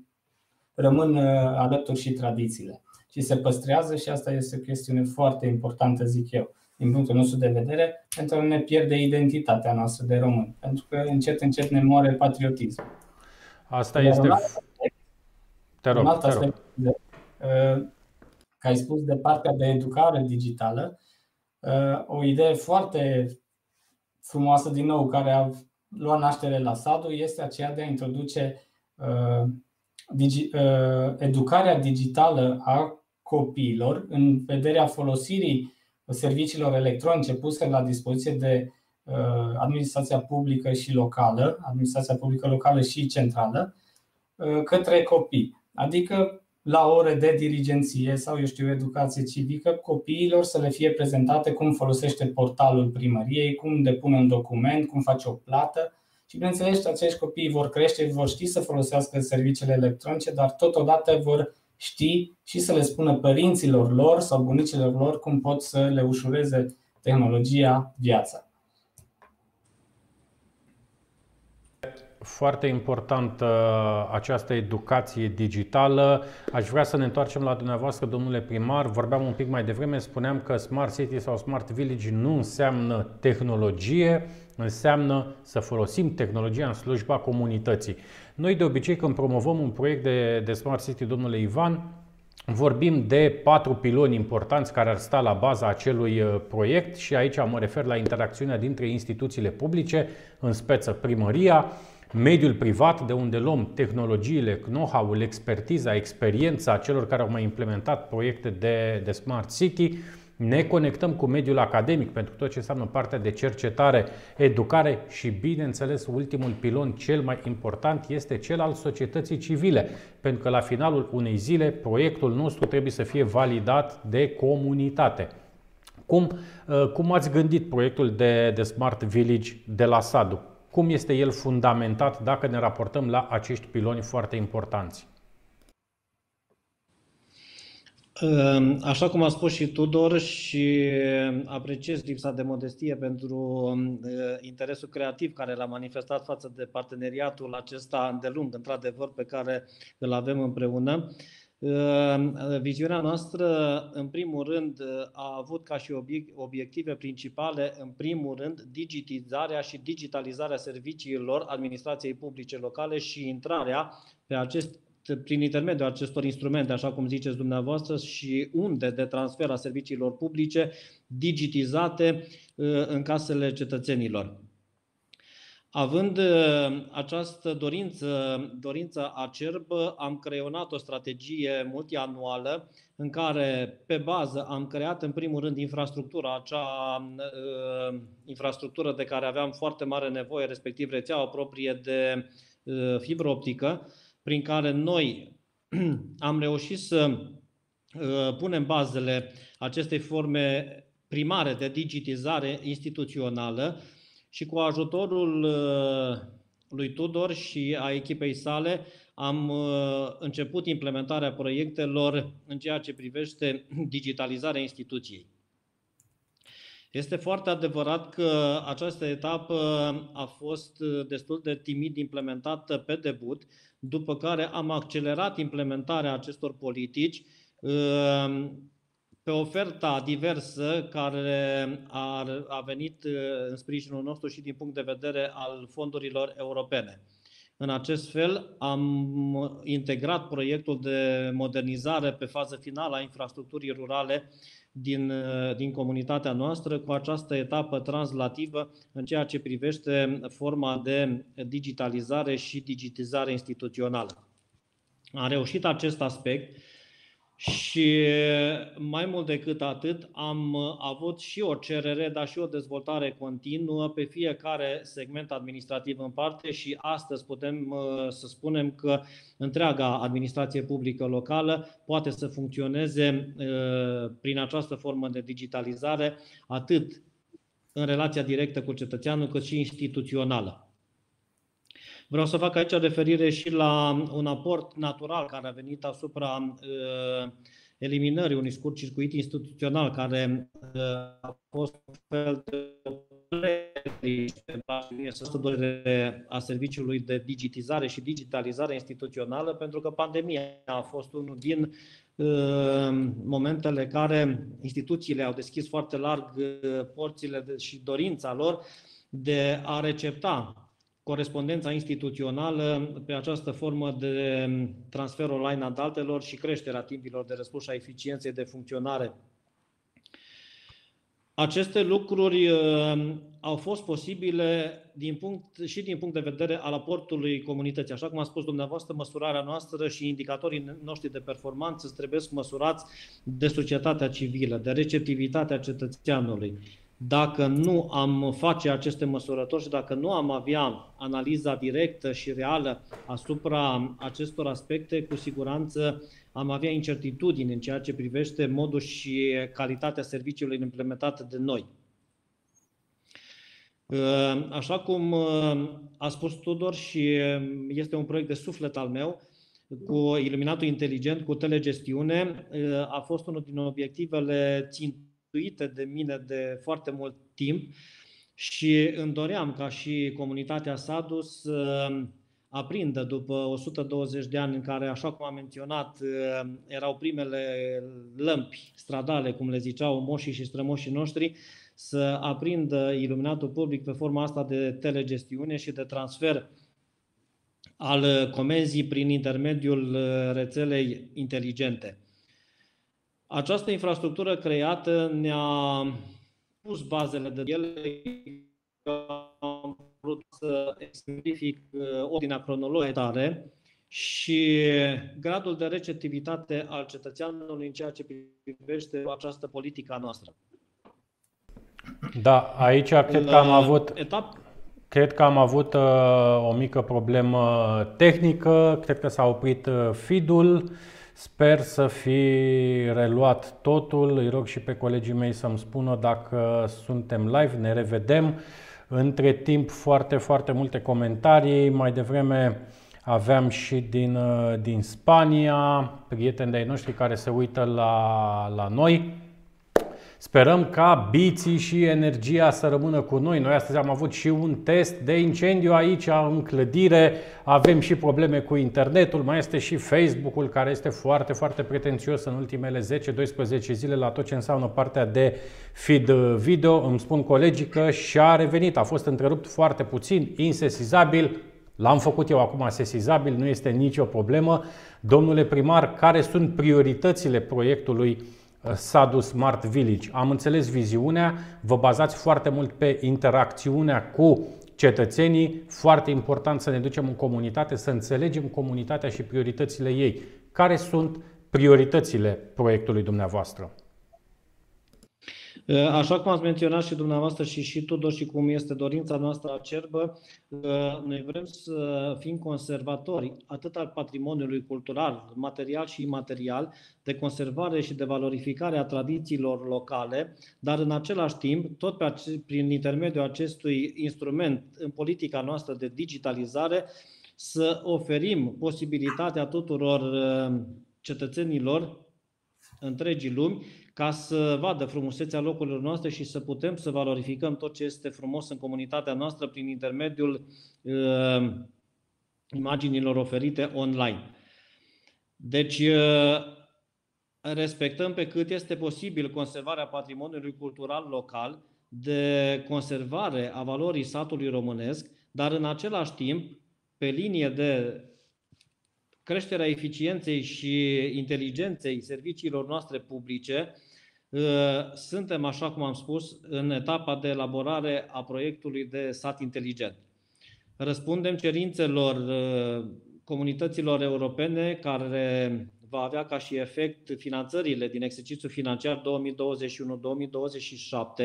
rămân uh, alături și tradițiile. Și se păstrează și asta este o chestiune foarte importantă, zic eu, din punctul nostru de vedere, pentru a nu ne pierde identitatea noastră de români. Pentru că încet, încet ne moare patriotismul. Asta Iar este... un alt Te rog, un alt te rog. aspect, de, uh, că ai spus de partea de educare digitală, uh, o idee foarte frumoasă, din nou, care a luat naștere la SADU, este aceea de a introduce uh, digi, uh, educarea digitală a copiilor în vederea folosirii serviciilor electronice puse la dispoziție de uh, administrația publică și locală, administrația publică locală și centrală, uh, către copii. Adică la ore de dirigenție sau, eu știu, educație civică, copiilor să le fie prezentate cum folosește portalul primăriei, cum depune un document, cum face o plată. Și bineînțeles, acești copii vor crește, vor ști să folosească serviciile electronice, dar totodată vor ști și să le spună părinților lor sau bunicilor lor cum pot să le ușureze tehnologia viața. Foarte importantă această educație digitală. Aș vrea să ne întoarcem la dumneavoastră, domnule primar. Vorbeam un pic mai devreme, spuneam că Smart City sau Smart Village nu înseamnă tehnologie, înseamnă să folosim tehnologia în slujba comunității. Noi de obicei când promovăm un proiect de, de Smart City, domnule Ivan, Vorbim de patru piloni importanți care ar sta la baza acelui uh, proiect și aici mă refer la interacțiunea dintre instituțiile publice, în speță primăria, mediul privat, de unde luăm tehnologiile, know-how-ul, expertiza, experiența celor care au mai implementat proiecte de, de Smart City, ne conectăm cu mediul academic pentru tot ce înseamnă partea de cercetare, educare și, bineînțeles, ultimul pilon cel mai important este cel al societății civile, pentru că la finalul unei zile proiectul nostru trebuie să fie validat de comunitate. Cum, uh, cum ați gândit proiectul de, de Smart Village de la SADU? Cum este el fundamentat dacă ne raportăm la acești piloni foarte importanți? Ehm, Așa cum a spus și Tudor și apreciez lipsa de modestie pentru eh, interesul creativ care l-a manifestat față de parteneriatul acesta îndelung, într-adevăr, pe care îl avem împreună. Ehm, Viziunea noastră, în primul rând, a avut ca și obiect- obiective principale, în primul rând, digitizarea și digitalizarea serviciilor administrației publice locale și intrarea pe acest prin intermediul acestor instrumente, așa cum ziceți dumneavoastră, și unde de transfer a serviciilor publice digitizate uh, în casele cetățenilor. Având uh, această dorință, dorință acerbă, am creionat o strategie multianuală în care, pe bază, am creat în primul rând infrastructura, acea uh, infrastructură de care aveam foarte mare nevoie, respectiv rețeaua proprie de uh, fibră optică, prin care noi am reușit să uh, punem bazele acestei forme primare de digitizare instituțională și cu ajutorul uh, lui Tudor și a echipei sale am uh, început implementarea proiectelor în ceea ce privește digitalizarea instituției. Este foarte adevărat că această etapă a fost destul de timid implementată pe debut, după care am accelerat implementarea acestor politici uh, pe oferta diversă care a venit uh, în sprijinul nostru și din punct de vedere al fondurilor europene. În acest fel am integrat proiectul de modernizare pe fază finală a infrastructurii rurale din, din comunitatea noastră cu această etapă translativă în ceea ce privește forma de digitalizare și digitizare instituțională. Am reușit acest aspect și mai mult decât atât, am avut și o cerere, dar și o dezvoltare continuă pe fiecare segment administrativ în parte și astăzi putem uh, să spunem că întreaga administrație publică locală poate să funcționeze uh, prin această formă de digitalizare atât în relația directă cu cetățeanul, cât și instituțională. Vreau să fac aici referire și la un aport natural care a venit asupra uh, eliminării unui scurt circuit instituțional care uh, a fost un fel de părerii a serviciului de digitizare și digitalizare instituțională, pentru că pandemia a fost unul din uh, momentele care instituțiile au deschis foarte larg uh, porțile și dorința lor de a recepta corespondența instituțională pe această formă de transfer online a datelor și creșterea timpilor de răspuns și a eficienței de funcționare aceste lucruri uh, au fost posibile din punct, și din punct de vedere al aportului comunității. Așa cum a spus dumneavoastră, măsurarea noastră și indicatorii noștri de performanță trebuie măsurați de societatea civilă, de receptivitatea cetățeanului. Dacă nu am face aceste măsurători și dacă nu am avea analiza directă și reală asupra acestor aspecte, cu siguranță am avea incertitudini în ceea ce privește modul și calitatea serviciului implementate de noi. Uh, așa cum uh, a spus Tudor și este un proiect de suflet al meu, cu iluminatul inteligent, cu telegestiune, uh, a fost unul din obiectivele țintuite de mine de foarte mult timp și îmi doream ca și comunitatea SADUS să aprindă după 120 de ani în care, așa cum am menționat, uh, erau primele lămpi stradale, cum le ziceau moșii și strămoșii noștri, să aprindă iluminatul public pe forma asta de telegestiune și de transfer al comenzii prin intermediul uh, rețelei inteligente. Această infrastructură creată ne-a pus bazele de ele vrut să exemplific uh, ordinea cronologică și gradul de receptivitate al cetățeanului în ceea ce privește această politică a noastră. Da, aici cred că am avut etap... Cred că am avut uh, o mică problemă tehnică, cred că s-a oprit uh, feed-ul. Sper să fi reluat totul. Îi rog și pe colegii mei să-mi spună dacă suntem live, ne revedem. Între timp, foarte, foarte multe comentarii. Mai devreme aveam și din, uh, din Spania, prieteni de-ai noștri care se uită la, la noi. Sperăm ca biții și energia să rămână cu noi. Noi astăzi am avut și un test de incendiu aici în clădire, avem și probleme cu internetul, mai este și Facebook-ul care este foarte, foarte pretențios în ultimele 10-12 zile la tot ce înseamnă partea de feed video. Îmi spun colegii că și-a revenit, a fost întrerupt foarte puțin, insesizabil, L-am făcut eu acum sesizabil, nu este nicio problemă. Domnule primar, care sunt prioritățile proiectului Sadu Smart Village. Am înțeles viziunea, vă bazați foarte mult pe interacțiunea cu cetățenii, foarte important să ne ducem în comunitate, să înțelegem comunitatea și prioritățile ei. Care sunt prioritățile proiectului dumneavoastră? Uh, așa cum ați menționat și dumneavoastră și și Tudor și cum este dorința noastră acerbă, uh, noi vrem să fim conservatori atât al patrimoniului cultural, material și imaterial, de conservare și de valorificare a tradițiilor locale, dar în același timp, tot pe, prin intermediul acestui instrument în politica noastră de digitalizare, să oferim posibilitatea tuturor uh, cetățenilor întregii lumi ca să vadă frumusețea locurilor noastre și să putem să valorificăm tot ce este frumos în comunitatea noastră prin intermediul uh, imaginilor oferite online. Deci, uh, respectăm pe cât este posibil conservarea patrimoniului cultural local, de conservare a valorii satului românesc, dar în același timp, pe linie de creșterea eficienței și inteligenței serviciilor noastre publice, ă, suntem, așa cum am spus, în etapa de elaborare a proiectului de sat inteligent. Răspundem cerințelor ă, comunităților europene care va avea ca și efect finanțările din exercițiul financiar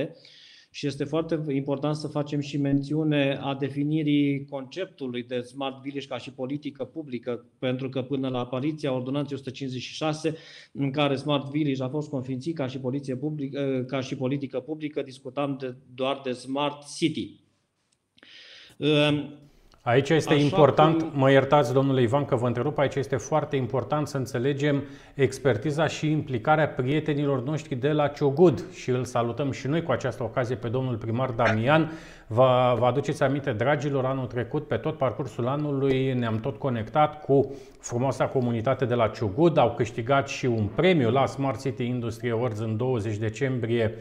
2021-2027 și este foarte important să facem și mențiune a definirii conceptului de Smart Village ca și politică publică, pentru că până la apariția ordonanței 156, în care Smart Village a fost confințit ca și, poliție publică, ca și politică publică, discutam de, doar de Smart City. Aici este Așa important, cum- mă iertați domnule Ivan că vă întrerup, aici este foarte important să înțelegem expertiza și implicarea prietenilor noștri de la Ciogud și îl salutăm și noi cu această ocazie pe domnul primar Damian. Vă, vă aduceți aminte, dragilor, anul trecut, pe tot parcursul anului ne-am tot conectat cu frumoasa comunitate de la Ciugud, au câștigat și un premiu la Smart City Industry Awards în 20 decembrie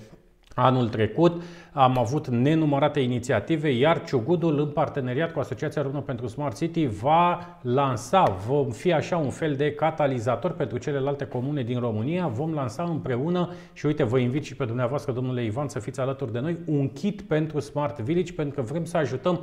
Anul trecut am avut nenumărate inițiative, iar Ciugudul, în parteneriat cu Asociația Română pentru Smart City, va lansa, vom fi așa un fel de catalizator pentru celelalte comune din România. Vom lansa împreună și uite, vă invit și pe dumneavoastră, domnule Ivan, să fiți alături de noi, un kit pentru Smart Village, pentru că vrem să ajutăm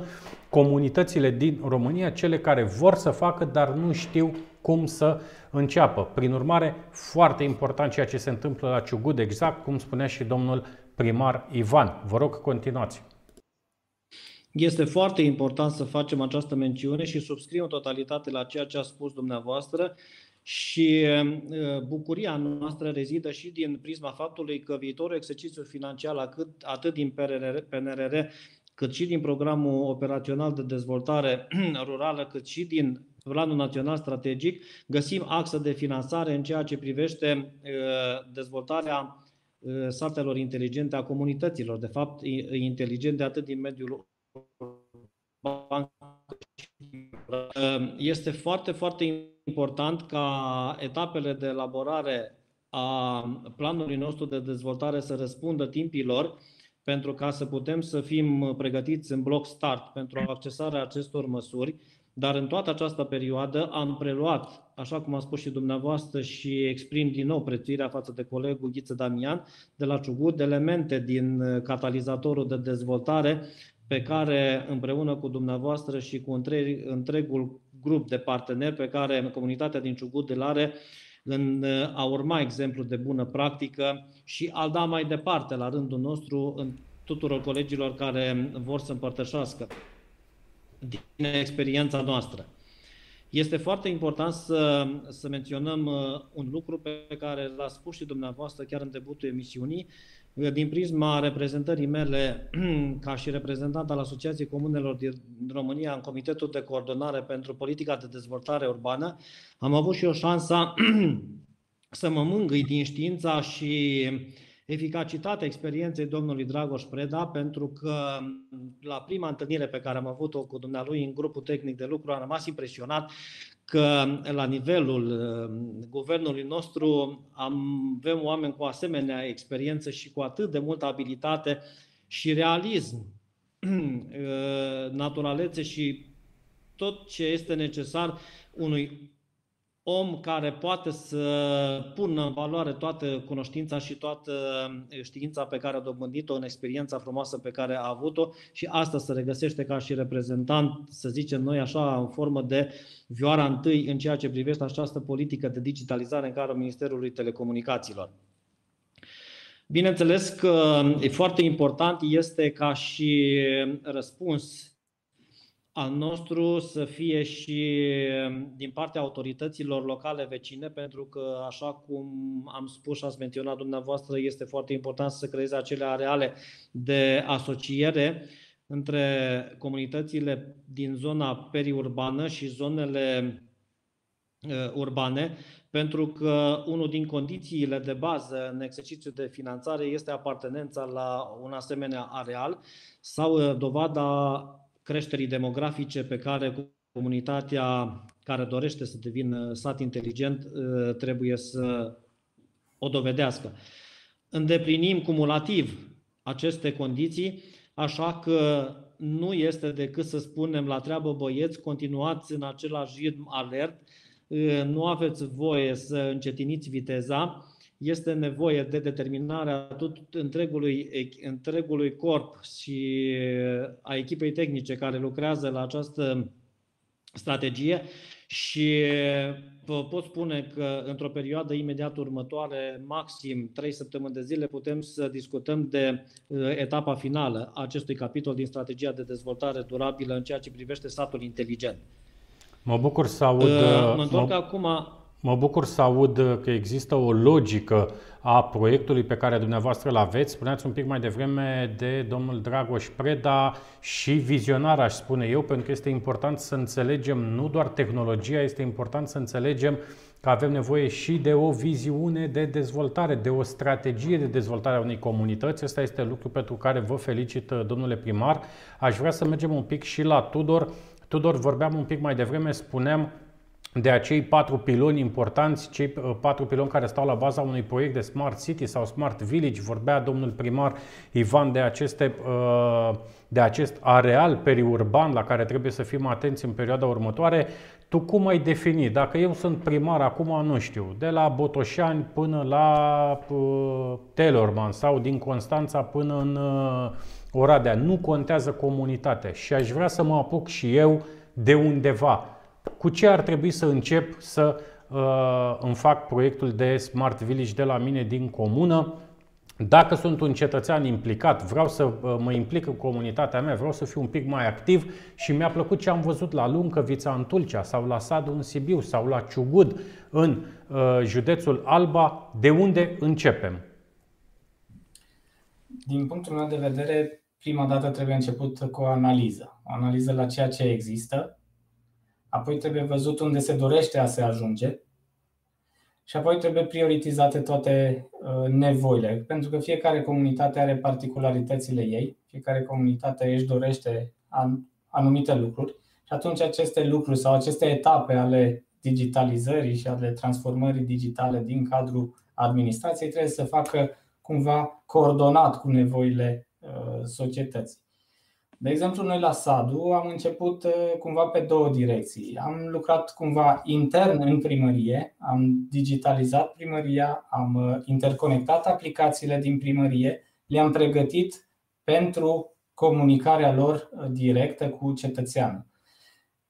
comunitățile din România, cele care vor să facă, dar nu știu cum să înceapă. Prin urmare, foarte important ceea ce se întâmplă la Ciugud, exact cum spunea și domnul primar Ivan. Vă rog, continuați. Este foarte important să facem această mențiune și subscriu în totalitate la ceea ce a spus dumneavoastră și uh, bucuria noastră rezidă și din prisma faptului că viitorul exercițiu financiar atât, atât din PNRR, PNRR cât și din programul operațional de dezvoltare rurală, cât și din Planul Național Strategic, găsim axă de finanțare în ceea ce privește uh, dezvoltarea uh, satelor inteligente a comunităților, de fapt i- inteligente atât din mediul urban este foarte, foarte important ca etapele de elaborare a planului nostru de dezvoltare să răspundă timpilor pentru ca să putem să fim pregătiți în bloc start pentru accesarea acestor măsuri, dar în toată această perioadă am preluat, așa cum a spus și dumneavoastră și exprim din nou prețuirea față de colegul Ghiță Damian de la Ciugut, elemente din catalizatorul de dezvoltare pe care împreună cu dumneavoastră și cu întreg, întregul grup de parteneri pe care comunitatea din Ciugut îl are, în a urma exemplu de bună practică și al da mai departe la rândul nostru în tuturor colegilor care vor să împărtășească din experiența noastră. Este foarte important să, să menționăm uh, un lucru pe care l-a spus și dumneavoastră chiar în debutul emisiunii, uh, din prisma reprezentării mele ca și reprezentant al Asociației Comunelor din România în Comitetul de Coordonare pentru Politica de Dezvoltare Urbană, am avut și o șansa să mă mângâi din știința și eficacitatea experienței domnului Dragoș Preda, pentru că la prima întâlnire pe care am avut-o cu dumnealui în grupul tehnic de lucru am rămas impresionat că la nivelul uh, guvernului nostru am, avem oameni cu asemenea experiență și cu atât de multă abilitate și realism, uh, naturalețe și tot ce este necesar unui om care poate să pună în valoare toată cunoștința și toată știința pe care a dobândit-o în experiența frumoasă pe care a avut-o și asta se regăsește ca și reprezentant, să zicem noi așa, în formă de vioara întâi în ceea ce privește această politică de digitalizare în cadrul Ministerului Telecomunicațiilor. Bineînțeles că e foarte important este ca și răspuns al nostru să fie și din partea autorităților locale vecine, pentru că, așa cum am spus și ați menționat dumneavoastră, este foarte important să creeze acele areale de asociere între comunitățile din zona periurbană și zonele uh, urbane, pentru că unul din condițiile de bază în exercițiul de finanțare este apartenența la un asemenea areal sau uh, dovada creșterii demografice pe care comunitatea care dorește să devină sat inteligent trebuie să o dovedească. Îndeplinim cumulativ aceste condiții, așa că nu este decât să spunem la treabă băieți, continuați în același ritm alert, nu aveți voie să încetiniți viteza, este nevoie de determinarea tot întregului, întregului corp și a echipei tehnice care lucrează la această strategie și vă pot spune că într-o perioadă imediat următoare, maxim 3 săptămâni de zile, putem să discutăm de etapa finală a acestui capitol din strategia de dezvoltare durabilă în ceea ce privește satul inteligent. Mă bucur să aud... Mă întorc mă... acum Mă bucur să aud că există o logică a proiectului pe care dumneavoastră îl aveți. Spuneați un pic mai devreme de domnul Dragoș Preda și vizionar, aș spune eu, pentru că este important să înțelegem nu doar tehnologia, este important să înțelegem că avem nevoie și de o viziune de dezvoltare, de o strategie de dezvoltare a unei comunități. Asta este lucru pentru care vă felicit, domnule primar. Aș vrea să mergem un pic și la Tudor. Tudor, vorbeam un pic mai devreme, spuneam de acei patru piloni importanți, cei uh, patru piloni care stau la baza unui proiect de Smart City sau Smart Village. Vorbea domnul primar Ivan de, aceste, uh, de acest areal periurban la care trebuie să fim atenți în perioada următoare. Tu cum ai defini? Dacă eu sunt primar acum, nu știu, de la Botoșani până la uh, Telorman sau din Constanța până în Oradea, nu contează comunitatea și aș vrea să mă apuc și eu de undeva cu ce ar trebui să încep să uh, îmi fac proiectul de Smart Village de la mine din comună. Dacă sunt un cetățean implicat, vreau să uh, mă implic în comunitatea mea, vreau să fiu un pic mai activ și mi-a plăcut ce am văzut la Luncăvița în Tulcea sau la Sadu în Sibiu sau la Ciugud în uh, județul Alba, de unde începem? Din punctul meu de vedere, prima dată trebuie început cu o analiză. O analiză la ceea ce există, apoi trebuie văzut unde se dorește a se ajunge și apoi trebuie prioritizate toate uh, nevoile, pentru că fiecare comunitate are particularitățile ei, fiecare comunitate își dorește anumite lucruri și atunci aceste lucruri sau aceste etape ale digitalizării și ale transformării digitale din cadrul administrației trebuie să facă cumva coordonat cu nevoile uh, societății. De exemplu, noi la SADU am început uh, cumva pe două direcții. Am lucrat cumva intern în primărie, am digitalizat primăria, am uh, interconectat aplicațiile din primărie, le-am pregătit pentru comunicarea lor uh, directă cu cetățeanul.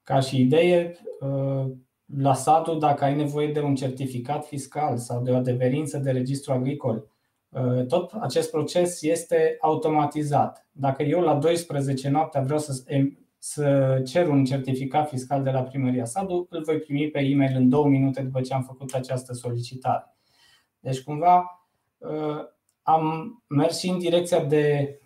Ca și idee, la SADU, dacă ai nevoie de un certificat fiscal sau de o adeverință de registru agricol, Uh, tot acest proces este automatizat. Dacă eu la 12 noaptea vreau să, să cer un certificat fiscal de la primăria Sadu, îl voi primi pe e-mail în două minute după ce am făcut această solicitare. Deci cumva uh, am mers și în direcția de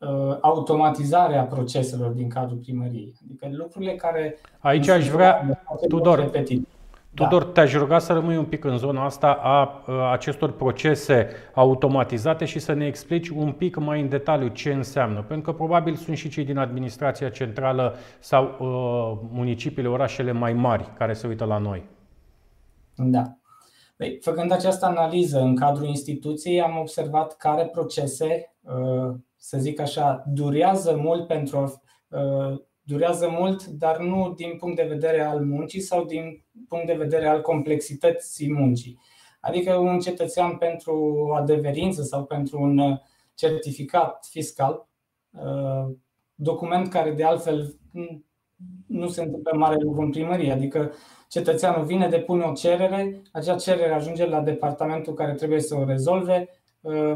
uh, automatizare a proceselor din cadrul primăriei. Adică lucrurile care. Aici aș vrea, Tudor, repetitiv. Tudor, da. te-aș ruga să rămâi un pic în zona asta a acestor procese automatizate și să ne explici un pic mai în detaliu ce înseamnă. Pentru că probabil sunt și cei din administrația centrală sau uh, municipiile, orașele mai mari care se uită la noi. Da. Păi, făcând această analiză în cadrul instituției, am observat care procese, să zic așa, durează mult pentru a durează mult, dar nu din punct de vedere al muncii sau din punct de vedere al complexității muncii. Adică un cetățean pentru adeverință sau pentru un uh, certificat fiscal, uh, document care de altfel nu se întâmplă mare lucru în primărie, adică cetățeanul vine, depune o cerere, acea cerere ajunge la departamentul care trebuie să o rezolve, Uh,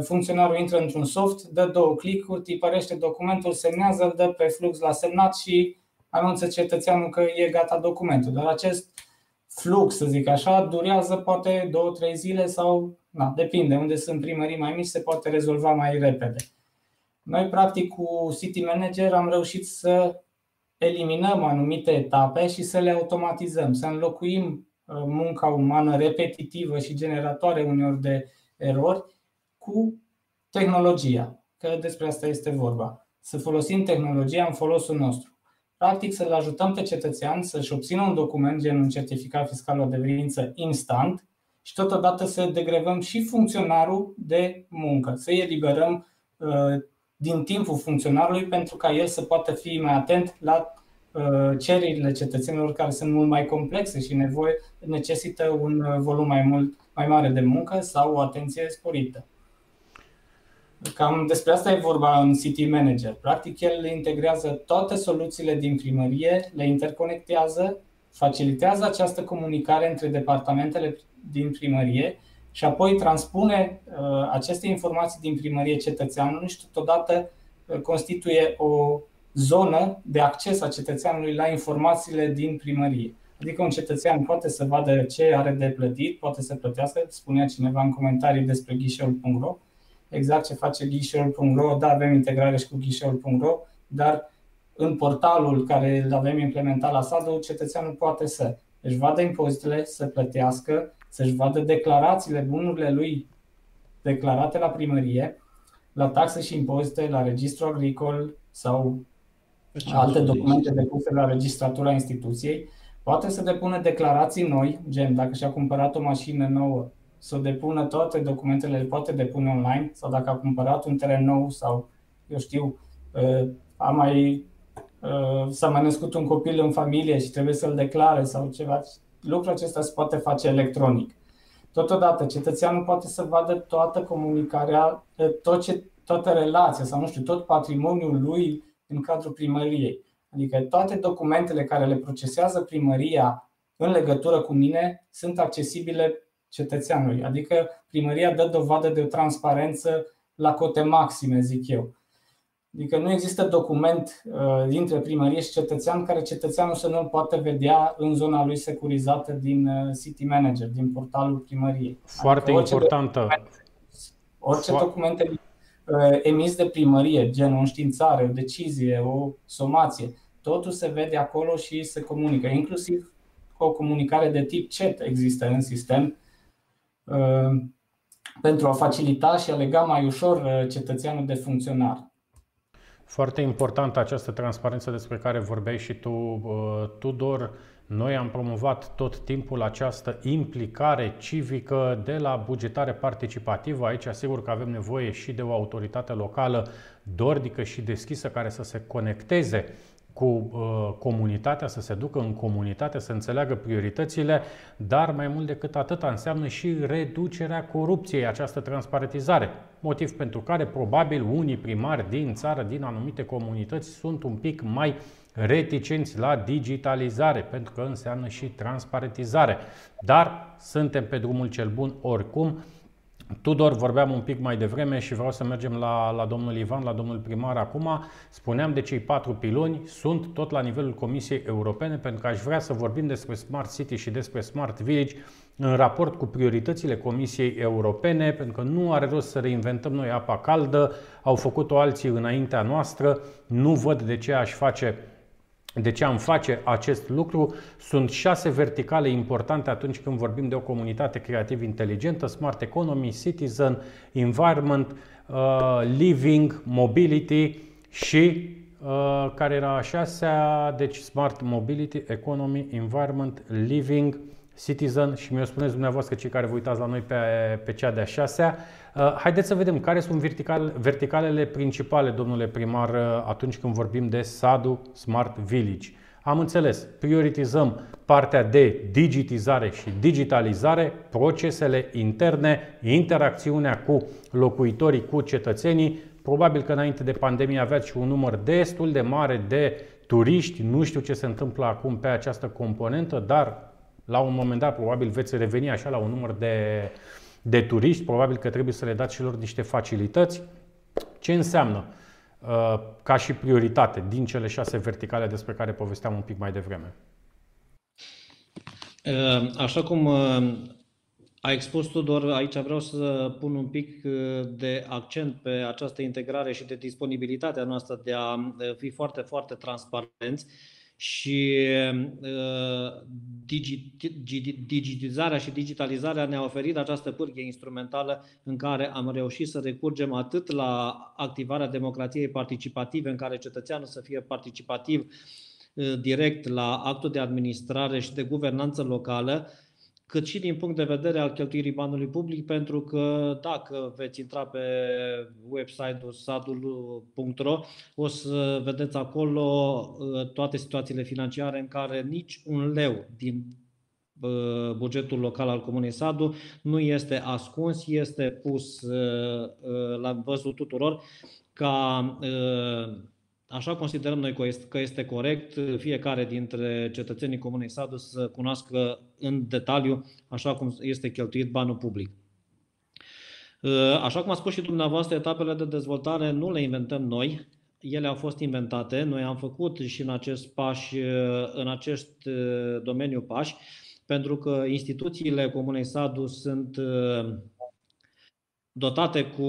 funcționarul intră într-un soft, dă două clicuri, tipărește documentul, semnează, îl dă pe flux la semnat și anunță cetățeanul că e gata documentul. Dar acest flux, să zic așa, durează poate două, trei zile sau, na, depinde, unde sunt primării mai mici se poate rezolva mai repede. Noi, practic, cu City Manager am reușit să eliminăm anumite etape și să le automatizăm, să înlocuim uh, munca umană repetitivă și generatoare uneori de erori cu tehnologia, că despre asta este vorba. Să folosim tehnologia în folosul nostru. Practic să-l ajutăm pe cetățean să-și obțină un document gen un certificat fiscal o adeverință instant și totodată să degrevăm și funcționarul de muncă, să îi eliberăm uh, din timpul funcționarului pentru ca el să poată fi mai atent la uh, cererile cetățenilor care sunt mult mai complexe și nevoie, necesită un uh, volum mai mult mai mare de muncă sau o atenție sporită. Cam despre asta e vorba în City Manager. Practic, el integrează toate soluțiile din primărie, le interconectează, facilitează această comunicare între departamentele din primărie și apoi transpune uh, aceste informații din primărie cetățeanului și totodată uh, constituie o zonă de acces a cetățeanului la informațiile din primărie. Adică un cetățean poate să vadă ce are de plătit, poate să plătească, spunea cineva în comentarii despre ghișeul.ro, exact ce face ghișeul.ro, da, avem integrare și cu ghișeul.ro, dar în portalul care îl avem implementat la SADO, cetățeanul poate să își vadă impozitele, să plătească, să-și vadă declarațiile, bunurile lui declarate la primărie, la taxe și impozite, la registru agricol sau alte documente depuse la registratura instituției, poate să depună declarații noi, gen dacă și-a cumpărat o mașină nouă, să depună toate documentele, le poate depune online, sau dacă a cumpărat un teren nou sau, eu știu, a mai, s-a mai născut un copil în familie și trebuie să-l declare sau ceva, lucrul acesta se poate face electronic. Totodată, cetățeanul poate să vadă toată comunicarea, tot ce, toată relația sau nu știu, tot patrimoniul lui în cadrul primăriei. Adică toate documentele care le procesează primăria în legătură cu mine sunt accesibile cetățeanului. Adică primăria dă dovadă de o transparență la cote maxime, zic eu. Adică nu există document uh, dintre primărie și cetățean care cetățeanul să nu-l poată vedea în zona lui securizată din uh, City Manager, din portalul primăriei. Foarte adică importantă. Document, orice documente uh, emis de primărie, gen o înștiințare, o decizie, o somație, totul se vede acolo și se comunică, inclusiv o comunicare de tip chat există în sistem pentru a facilita și a lega mai ușor cetățeanul de funcționar. Foarte importantă această transparență despre care vorbeai și tu, uh, Tudor. Noi am promovat tot timpul această implicare civică de la bugetare participativă. Aici asigur că avem nevoie și de o autoritate locală dornică și deschisă care să se conecteze cu uh, comunitatea, să se ducă în comunitate, să înțeleagă prioritățile, dar mai mult decât atât înseamnă și reducerea corupției, această transparentizare. Motiv pentru care probabil unii primari din țară, din anumite comunități, sunt un pic mai reticenți la digitalizare, pentru că înseamnă și transparentizare. Dar suntem pe drumul cel bun oricum. Tudor, vorbeam un pic mai devreme și vreau să mergem la, la domnul Ivan, la domnul primar acum. Spuneam de cei patru piloni, sunt tot la nivelul Comisiei Europene, pentru că aș vrea să vorbim despre Smart City și despre Smart Village în raport cu prioritățile Comisiei Europene, pentru că nu are rost să reinventăm noi apa caldă, au făcut-o alții înaintea noastră, nu văd de ce aș face de ce am face acest lucru? Sunt șase verticale importante atunci când vorbim de o comunitate creativ inteligentă, smart economy, citizen, environment, uh, living, mobility și uh, care era a șasea, deci smart mobility, economy, environment, living, citizen și mi-o spuneți dumneavoastră cei care vă uitați la noi pe, pe cea de-a șasea. Uh, haideți să vedem care sunt vertical, verticalele principale, domnule primar, uh, atunci când vorbim de SADU Smart Village. Am înțeles, prioritizăm partea de digitizare și digitalizare, procesele interne, interacțiunea cu locuitorii, cu cetățenii. Probabil că înainte de pandemie aveați și un număr destul de mare de turiști. Nu știu ce se întâmplă acum pe această componentă, dar la un moment dat probabil veți reveni așa la un număr de, de turiști, probabil că trebuie să le dați și lor niște facilități. Ce înseamnă uh, ca și prioritate din cele șase verticale despre care povesteam un pic mai devreme? Uh, așa cum uh, a expus Tudor, aici vreau să pun un pic de accent pe această integrare și de disponibilitatea noastră de a fi foarte, foarte transparenți și uh, digitizarea și digitalizarea ne-a oferit această pârghie instrumentală în care am reușit să recurgem atât la activarea democrației participative, în care cetățeanul să fie participativ uh, direct la actul de administrare și de guvernanță locală, cât și din punct de vedere al cheltuirii banului public, pentru că dacă veți intra pe website-ul sadul.ro, o să vedeți acolo uh, toate situațiile financiare în care nici un leu din uh, bugetul local al Comunei Sadu nu este ascuns, este pus uh, la văzul tuturor ca Așa considerăm noi că este corect fiecare dintre cetățenii Comunei Sadu să cunoască în detaliu așa cum este cheltuit banul public. Așa cum a spus și dumneavoastră, etapele de dezvoltare nu le inventăm noi. ele au fost inventate, noi am făcut și în acest pași, în acest uh, domeniu pași, pentru că instituțiile Comunei Sadu sunt uh, dotate cu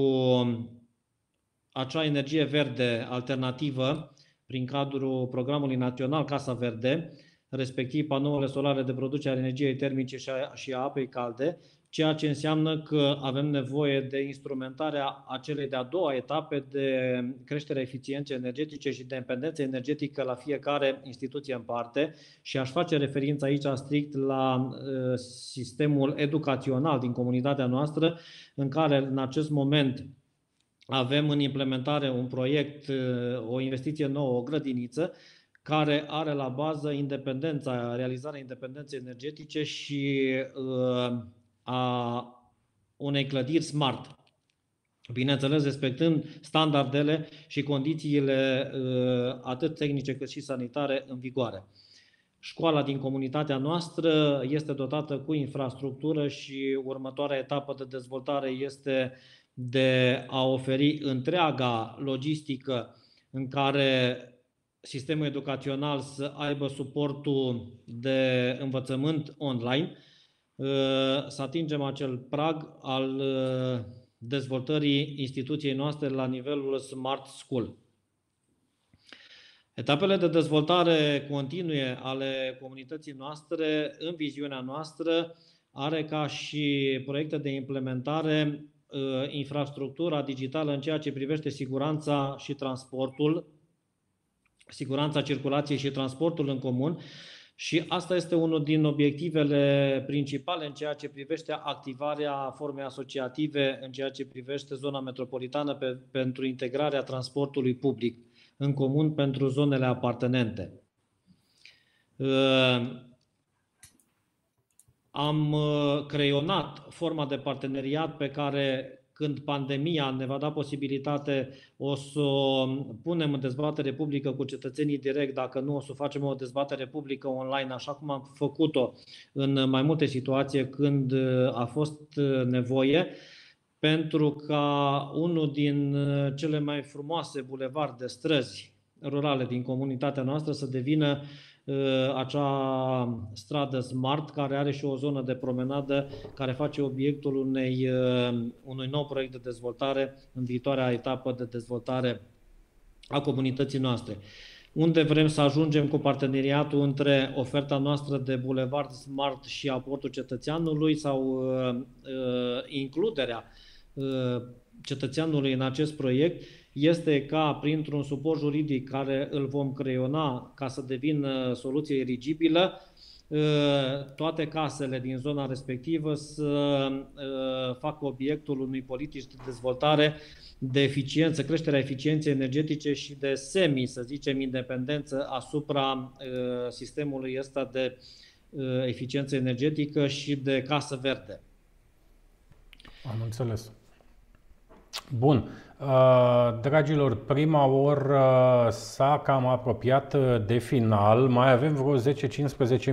acea energie verde alternativă prin cadrul programului național Casa Verde, respectiv panourile solare de producere a energiei termice și a, și a apei calde, ceea ce înseamnă că avem nevoie de instrumentarea acelei de-a doua etape de creșterea eficienței energetice și dependență energetică la fiecare instituție în parte și aș face referință aici strict la uh, sistemul educațional din comunitatea noastră, în care în acest moment avem în implementare un proiect, uh, o investiție nouă, o grădiniță, care are la bază independența, realizarea independenței energetice și uh, a unei clădiri smart. Bineînțeles, respectând standardele și condițiile uh, atât tehnice cât și sanitare în vigoare. Școala din comunitatea noastră este dotată cu infrastructură și următoarea etapă de dezvoltare este de a oferi întreaga logistică în care sistemul educațional să aibă suportul de învățământ online, Uh, să atingem acel prag al uh, dezvoltării instituției noastre la nivelul Smart School. Etapele de dezvoltare continue ale comunității noastre, în viziunea noastră, are ca și proiecte de implementare uh, infrastructura digitală în ceea ce privește siguranța și transportul, siguranța circulației și transportul în comun, și asta este unul din obiectivele principale în ceea ce privește activarea formei asociative, în ceea ce privește zona metropolitană pe, pentru integrarea transportului public în comun pentru zonele apartenente. Uh, am uh, creionat forma de parteneriat pe care când pandemia ne va da posibilitate, o să o punem în dezbatere publică cu cetățenii direct, dacă nu o să facem o dezbatere publică online, așa cum am făcut-o în mai multe situații când a fost nevoie, pentru ca unul din cele mai frumoase bulevarde, străzi rurale din comunitatea noastră să devină Uh, acea stradă smart care are și o zonă de promenadă care face obiectul unei, uh, unui nou proiect de dezvoltare în viitoarea etapă de dezvoltare a comunității noastre. Unde vrem să ajungem cu parteneriatul între oferta noastră de bulevard smart și aportul cetățeanului sau uh, uh, includerea uh, cetățeanului în acest proiect este ca printr-un suport juridic care îl vom creiona ca să devină soluție eligibilă, ă, toate casele din zona respectivă să ă, facă obiectul unui politici de dezvoltare de eficiență, creșterea eficienței energetice și de semi, să zicem, independență asupra ă, sistemului ăsta de eficiență energetică și de casă verde. Am înțeles. Bun. Uh, dragilor, prima oră s-a cam apropiat uh, de final. Mai avem vreo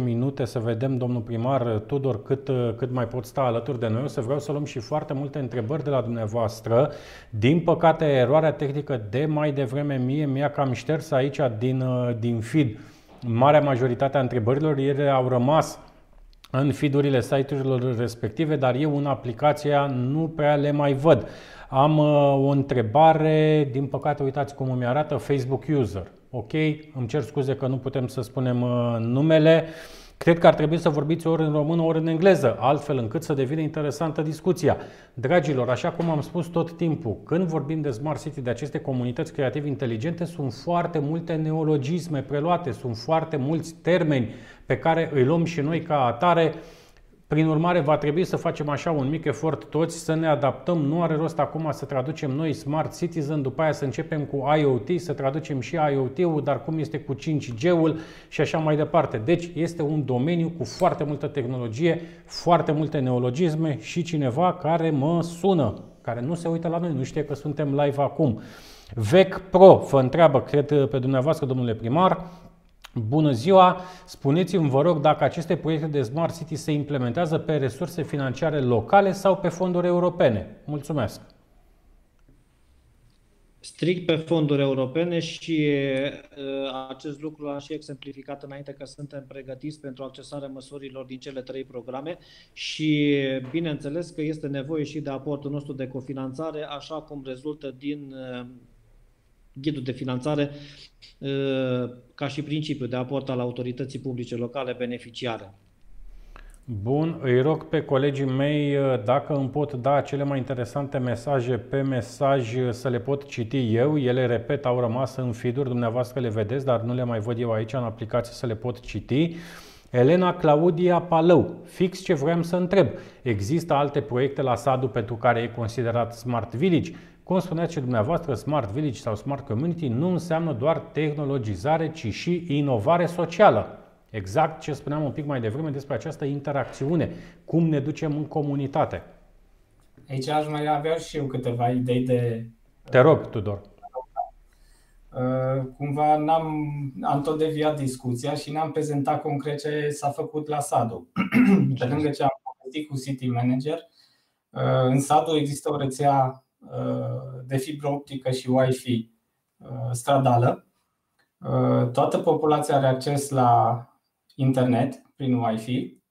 10-15 minute să vedem, domnul primar Tudor, cât, uh, cât mai pot sta alături de noi. O să vreau să luăm și foarte multe întrebări de la dumneavoastră. Din păcate, eroarea tehnică de mai devreme mie mi-a cam șters aici din, din feed. Marea majoritate a întrebărilor ele au rămas în feed-urile site-urilor respective, dar eu în aplicația nu prea le mai văd. Am uh, o întrebare, din păcate uitați cum îmi arată Facebook user. Ok, îmi cer scuze că nu putem să spunem uh, numele. Cred că ar trebui să vorbiți ori în română, ori în engleză, altfel încât să devină interesantă discuția. Dragilor, așa cum am spus tot timpul, când vorbim de Smart City, de aceste comunități creative inteligente, sunt foarte multe neologisme preluate, sunt foarte mulți termeni pe care îi luăm și noi ca atare prin urmare, va trebui să facem așa un mic efort toți, să ne adaptăm. Nu are rost acum să traducem noi Smart Citizen, după aia să începem cu IoT, să traducem și IoT-ul, dar cum este cu 5G-ul și așa mai departe. Deci este un domeniu cu foarte multă tehnologie, foarte multe neologisme și cineva care mă sună, care nu se uită la noi, nu știe că suntem live acum. VEC Pro vă întreabă, cred pe dumneavoastră, domnule primar, Bună ziua! Spuneți-mi, vă rog, dacă aceste proiecte de Smart City se implementează pe resurse financiare locale sau pe fonduri europene. Mulțumesc! strict pe fonduri europene și uh, acest lucru l-am și exemplificat înainte că suntem pregătiți pentru accesarea măsurilor din cele trei programe și bineînțeles că este nevoie și de aportul nostru de cofinanțare, așa cum rezultă din uh, ghidul de finanțare uh, ca și principiu de aport al autorității publice locale beneficiare. Bun, îi rog pe colegii mei uh, dacă îmi pot da cele mai interesante mesaje pe mesaj uh, să le pot citi eu. Ele, repet, au rămas în feed-uri, dumneavoastră le vedeți, dar nu le mai văd eu aici în aplicație să le pot citi. Elena Claudia Palău, fix ce vreau să întreb. Există alte proiecte la Sadu pentru care e considerat Smart Village? Cum spuneați și dumneavoastră, Smart Village sau Smart Community nu înseamnă doar tehnologizare, ci și inovare socială. Exact ce spuneam un pic mai devreme despre această interacțiune, cum ne ducem în comunitate. Aici aș mai avea și eu câteva idei de... Te rog, Tudor. Uh, cumva n-am, am tot deviat discuția și n-am prezentat concret ce s-a făcut la SADU. Pe lângă ce am povestit cu City Manager, uh, în SADU există o rețea uh, de fibră optică și Wi-Fi stradală. Toată populația are acces la internet prin Wi-Fi.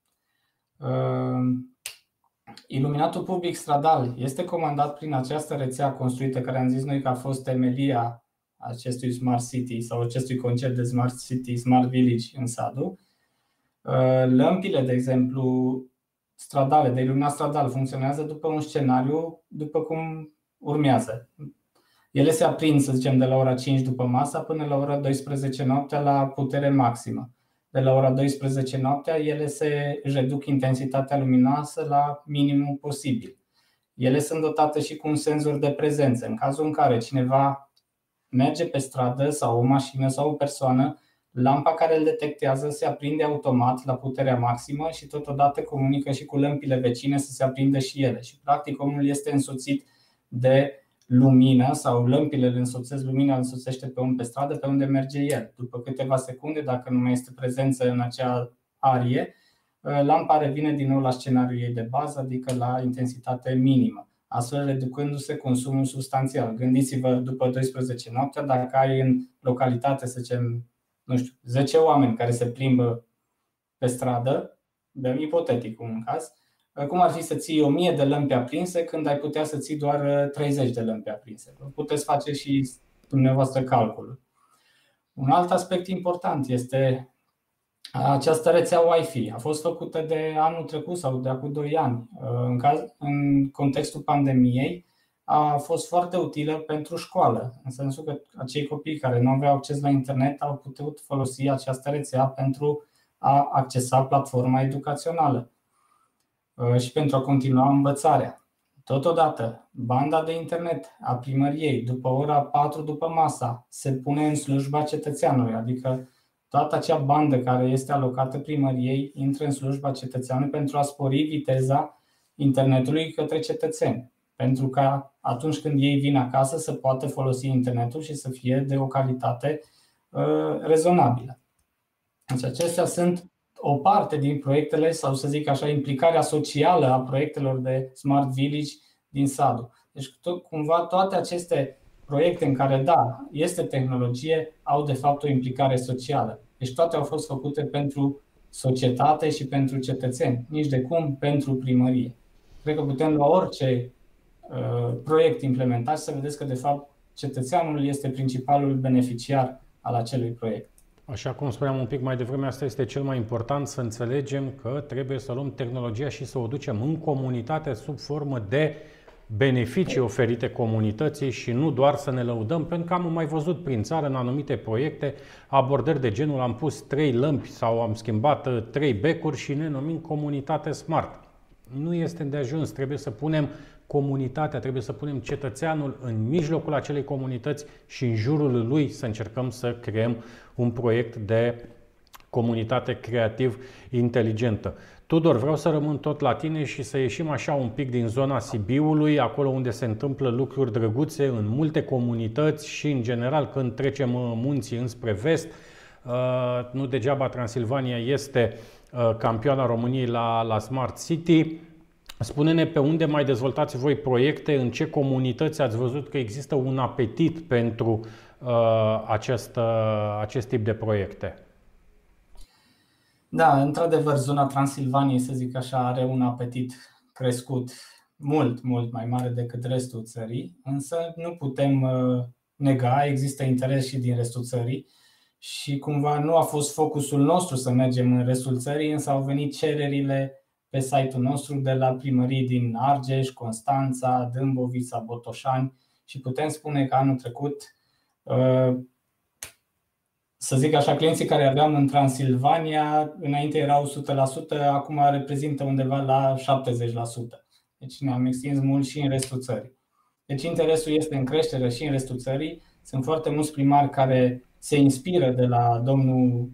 Iluminatul public stradal este comandat prin această rețea construită, care am zis noi că a fost temelia acestui Smart City sau acestui concept de Smart City, Smart Village în Sadu. Lămpile, de exemplu, stradale, de iluminat stradal, funcționează după un scenariu, după cum urmează. Ele se aprind, să zicem, de la ora 5 după masa până la ora 12 noaptea la putere maximă de la ora 12 noaptea, ele se reduc intensitatea luminoasă la minimum posibil. Ele sunt dotate și cu un senzor de prezență. În cazul în care cineva merge pe stradă sau o mașină sau o persoană, lampa care îl detectează se aprinde automat la puterea maximă și totodată comunică și cu lămpile vecine să se aprindă și ele. Și practic omul este însoțit de lumină sau lămpile îl însoțesc, lumina îl însoțește pe un pe stradă pe unde merge el. După câteva secunde, dacă nu mai este prezență în acea arie, ă, lampa revine din nou la scenariul ei de bază, adică la intensitate minimă, astfel reducându-se consumul substanțial. Gândiți-vă după 12 noaptea, dacă ai în localitate, să zicem, nu știu, 10 oameni care se plimbă pe stradă, dăm ipotetic un caz, cum ar fi să ții 1000 de lămpi aprinse când ai putea să ții doar 30 uh, de lămpi aprinse? Puteți face și dumneavoastră calculul. Un alt aspect important este această rețea Wi-Fi. A fost făcută de anul trecut sau de acum 2 ani. Uh, în, caz, în contextul pandemiei, a fost foarte utilă pentru școală, în sensul că acei copii care nu aveau acces la internet au putut folosi această rețea pentru a accesa platforma educațională. Uh, și pentru a continua învățarea. Totodată, banda de internet a primăriei după ora 4 după masa se pune în slujba cetățeanului, adică toată acea bandă care este alocată primăriei intră în slujba cetățeanului pentru a spori viteza internetului către cetățeni, pentru ca atunci când ei vin acasă să poată folosi internetul și să fie de o calitate uh, rezonabilă. Deci acestea sunt o parte din proiectele, sau să zic așa, implicarea socială a proiectelor de Smart Village din SADU. Deci, tot, cumva, toate aceste proiecte în care, da, este tehnologie, au de fapt o implicare socială. Deci toate au fost făcute pentru societate și pentru cetățeni, nici de cum pentru primărie. Cred că putem lua orice uh, proiect implementat să vedeți că, de fapt, cetățeanul este principalul beneficiar al acelui proiect. Așa cum spuneam un pic mai devreme, asta este cel mai important, să înțelegem că trebuie să luăm tehnologia și să o ducem în comunitate sub formă de beneficii oferite comunității și nu doar să ne lăudăm, pentru că am mai văzut prin țară în anumite proiecte abordări de genul am pus trei lămpi sau am schimbat uh, trei becuri și ne numim comunitate smart. Nu este de ajuns, trebuie să punem comunitatea, trebuie să punem cetățeanul în mijlocul acelei comunități și în jurul lui să încercăm să creăm un proiect de comunitate creativ inteligentă. Tudor, vreau să rămân tot la tine și să ieșim așa un pic din zona Sibiului, acolo unde se întâmplă lucruri drăguțe în multe comunități și în general când trecem uh, munții înspre vest. Uh, nu degeaba Transilvania este uh, campioana României la, la Smart City. Spune-ne pe unde mai dezvoltați voi proiecte, în ce comunități ați văzut că există un apetit pentru uh, acest, uh, acest tip de proiecte. Da, într-adevăr, zona Transilvaniei, să zic așa, are un apetit crescut mult, mult mai mare decât restul țării, însă nu putem uh, nega, există interes și din restul țării și cumva nu a fost focusul nostru să mergem în restul țării, însă au venit cererile pe site-ul nostru de la primării din Argeș, Constanța, Dâmbovița, Botoșani și putem spune că anul trecut, uh, să zic așa, clienții care aveam în Transilvania, înainte erau 100%, acum reprezintă undeva la 70%. Deci ne-am extins mult și în restul țării. Deci interesul este în creștere și în restul țării. Sunt foarte mulți primari care se inspiră de la domnul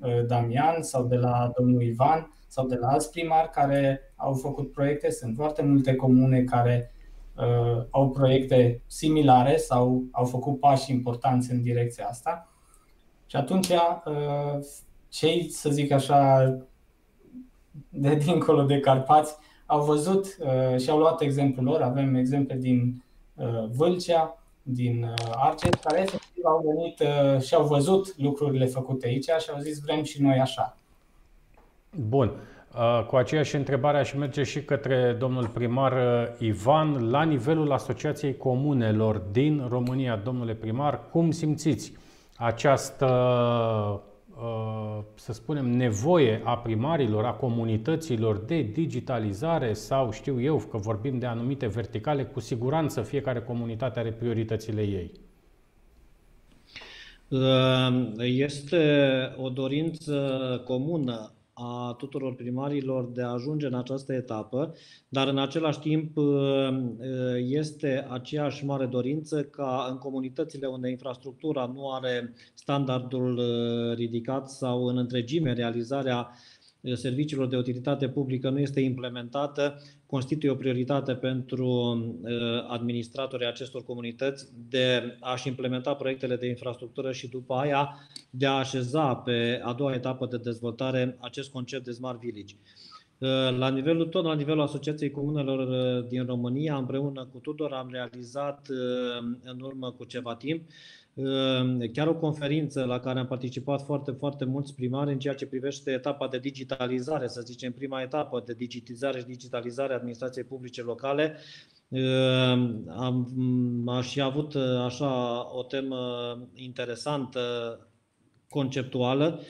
uh, Damian sau de la domnul Ivan sau de la alți primari care au făcut proiecte. Sunt foarte multe comune care uh, au proiecte similare sau au făcut pași importanți în direcția asta. Și atunci, uh, cei, să zic așa, de dincolo de Carpați, au văzut uh, și au luat exemplul lor. Avem exemple din uh, Vâlcea, din uh, Argeș, care efectiv au venit uh, și au văzut lucrurile făcute aici și au zis vrem și noi așa. Bun. Uh, cu aceeași întrebare aș merge și către domnul primar uh, Ivan. La nivelul Asociației Comunelor din România, domnule primar, cum simțiți această, uh, să spunem, nevoie a primarilor, a comunităților de digitalizare sau știu eu că vorbim de anumite verticale, cu siguranță fiecare comunitate are prioritățile ei. Este o dorință comună a tuturor primarilor de a ajunge în această etapă, dar în același timp este aceeași mare dorință ca în comunitățile unde infrastructura nu are standardul ridicat sau în întregime realizarea serviciilor de utilitate publică nu este implementată, constituie o prioritate pentru uh, administratorii acestor comunități de a-și implementa proiectele de infrastructură și după aia de a așeza pe a doua etapă de dezvoltare acest concept de Smart Village. Uh, la nivelul, tot la nivelul Asociației Comunelor uh, din România, împreună cu Tudor, am realizat în urmă cu ceva timp Ehm, chiar o conferință la care am participat foarte, foarte mulți primari în ceea ce privește etapa de digitalizare, să zicem prima etapă de digitizare și digitalizare a administrației publice locale. Ehm, am, aș fi avut așa o temă interesantă, conceptuală,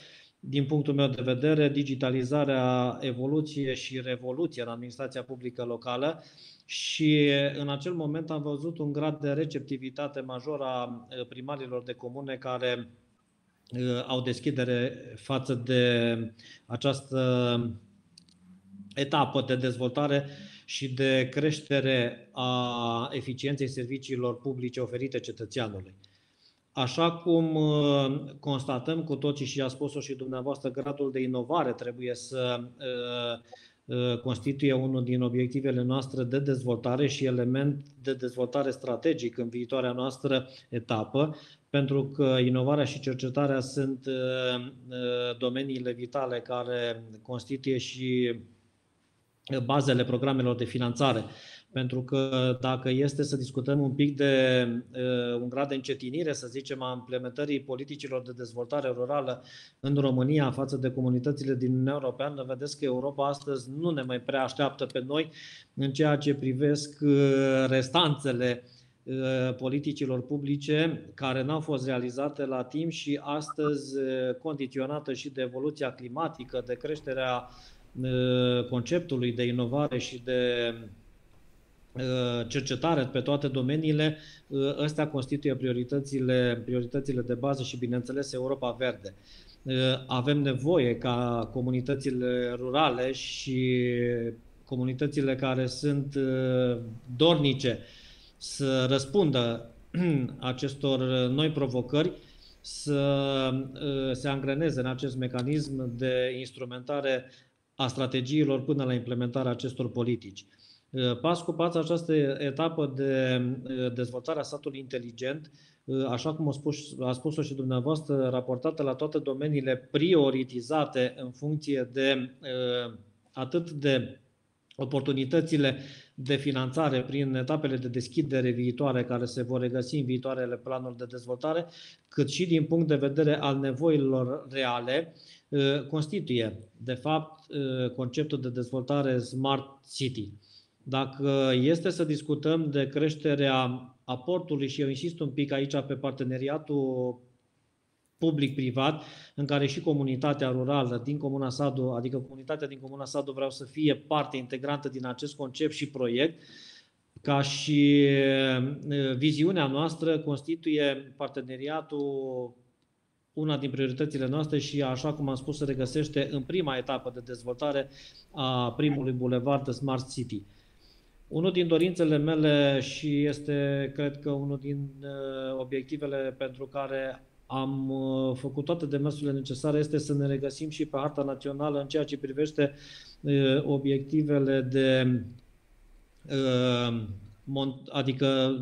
din punctul meu de vedere, digitalizarea, evoluție și revoluție în administrația publică locală și în acel moment am văzut un grad de receptivitate major a primarilor de comune care au deschidere față de această etapă de dezvoltare și de creștere a eficienței serviciilor publice oferite cetățeanului. Așa cum constatăm cu toții și a spus-o și dumneavoastră, gradul de inovare trebuie să Uh, constituie unul din obiectivele noastre de dezvoltare și element de dezvoltare strategic în viitoarea noastră etapă, pentru că inovarea și cercetarea sunt uh, uh, domeniile vitale care constituie și bazele programelor de finanțare pentru că dacă este să discutăm un pic de uh, un grad de încetinire, să zicem, a implementării politicilor de dezvoltare rurală în România față de comunitățile din Uniunea Europeană, vedeți că Europa astăzi nu ne mai prea așteaptă pe noi în ceea ce privesc uh, restanțele uh, politicilor publice care n-au fost realizate la timp și astăzi uh, condiționată și de evoluția climatică, de creșterea uh, conceptului de inovare și de Uh, cercetare pe toate domeniile, uh, ăstea constituie prioritățile, prioritățile de bază și, bineînțeles, Europa Verde. Uh, avem nevoie ca comunitățile rurale și comunitățile care sunt dornice să răspundă acestor noi provocări, să se angreneze în acest mecanism de instrumentare a strategiilor până la implementarea acestor politici. Uh, pas cu pas această etapă de uh, dezvoltare a satului inteligent, uh, așa cum a, spus, a spus-o și dumneavoastră, raportată la toate domeniile prioritizate în funcție de atât de oportunitățile de finanțare prin etapele de deschidere viitoare care se vor regăsi în viitoarele planuri de dezvoltare, cât și din punct de vedere al nevoilor reale, uh, constituie, de fapt, uh, conceptul de dezvoltare Smart City. Dacă este să discutăm de creșterea aportului și eu insist un pic aici pe parteneriatul public-privat, în care și comunitatea rurală din Comuna Sadu, adică comunitatea din Comuna Sadu vreau să fie parte integrantă din acest concept și proiect, ca și viziunea noastră constituie parteneriatul una din prioritățile noastre și, așa cum am spus, se regăsește în prima etapă de dezvoltare a primului bulevard de Smart City. Unul din dorințele mele și este, cred că, unul din obiectivele pentru care am uh, făcut toate demersurile necesare, este să ne regăsim și pe harta națională în ceea ce privește uh, obiectivele de uh, adică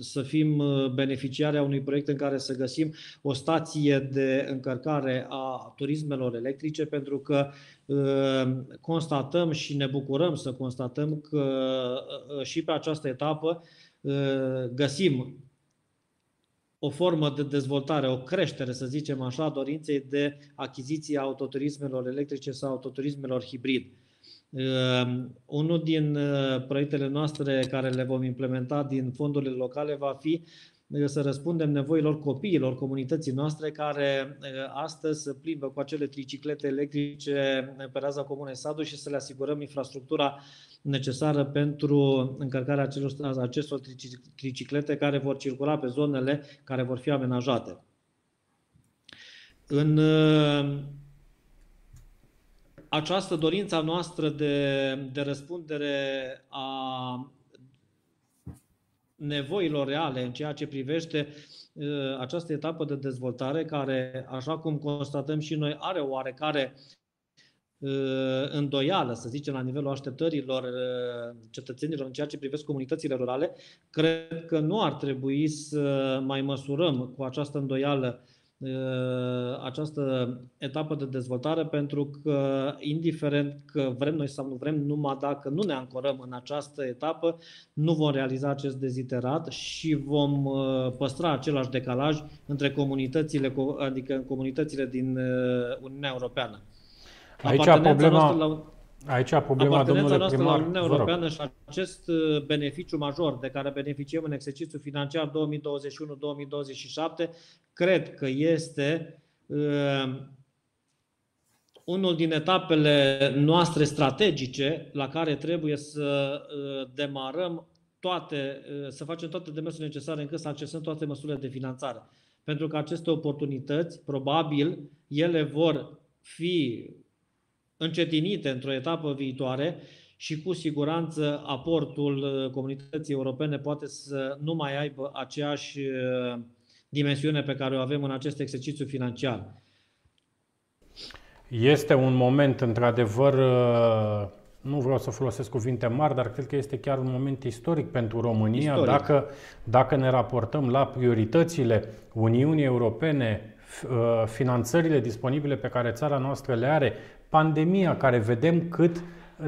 să fim beneficiari a unui proiect în care să găsim o stație de încărcare a turismelor electrice, pentru că constatăm și ne bucurăm să constatăm că și pe această etapă găsim o formă de dezvoltare, o creștere, să zicem așa, dorinței de achiziție a autoturismelor electrice sau autoturismelor hibrid. Uh, unul din uh, proiectele noastre care le vom implementa din fondurile locale va fi să răspundem nevoilor copiilor comunității noastre care astăzi se plimbă cu acele triciclete electrice pe raza comunei Sadu și să le asigurăm infrastructura necesară pentru încărcarea acelor, acestor triciclete care vor circula pe zonele care vor fi amenajate. În această dorință noastră de, de răspundere a nevoilor reale în ceea ce privește uh, această etapă de dezvoltare care, așa cum constatăm și noi, are o oarecare uh, îndoială, să zicem, la nivelul așteptărilor uh, cetățenilor în ceea ce privesc comunitățile rurale, cred că nu ar trebui să mai măsurăm cu această îndoială Uh, această etapă de dezvoltare pentru că, indiferent că vrem noi sau nu vrem, numai dacă nu ne ancorăm în această etapă, nu vom realiza acest deziterat și vom uh, păstra același decalaj între comunitățile, adică comunitățile din uh, Uniunea Europeană. Aici problema, la Aici problema, Apartenența noastră primar, la Uniunea Europeană și acest uh, beneficiu major de care beneficiem în exercițiul financiar 2021-2027, cred că este uh, unul din etapele noastre strategice la care trebuie să uh, demarăm toate, uh, să facem toate demersurile necesare încât să accesăm toate măsurile de finanțare. Pentru că aceste oportunități, probabil, ele vor fi încetinite într-o etapă viitoare și cu siguranță aportul uh, comunității europene poate să nu mai aibă aceeași uh, dimensiune pe care o avem în acest exercițiu financiar. Este un moment, într-adevăr, uh, nu vreau să folosesc cuvinte mari, dar cred că este chiar un moment istoric pentru România. Istoric. Dacă, dacă ne raportăm la prioritățile Uniunii Europene, finanțările disponibile pe care țara noastră le are, pandemia, care vedem cât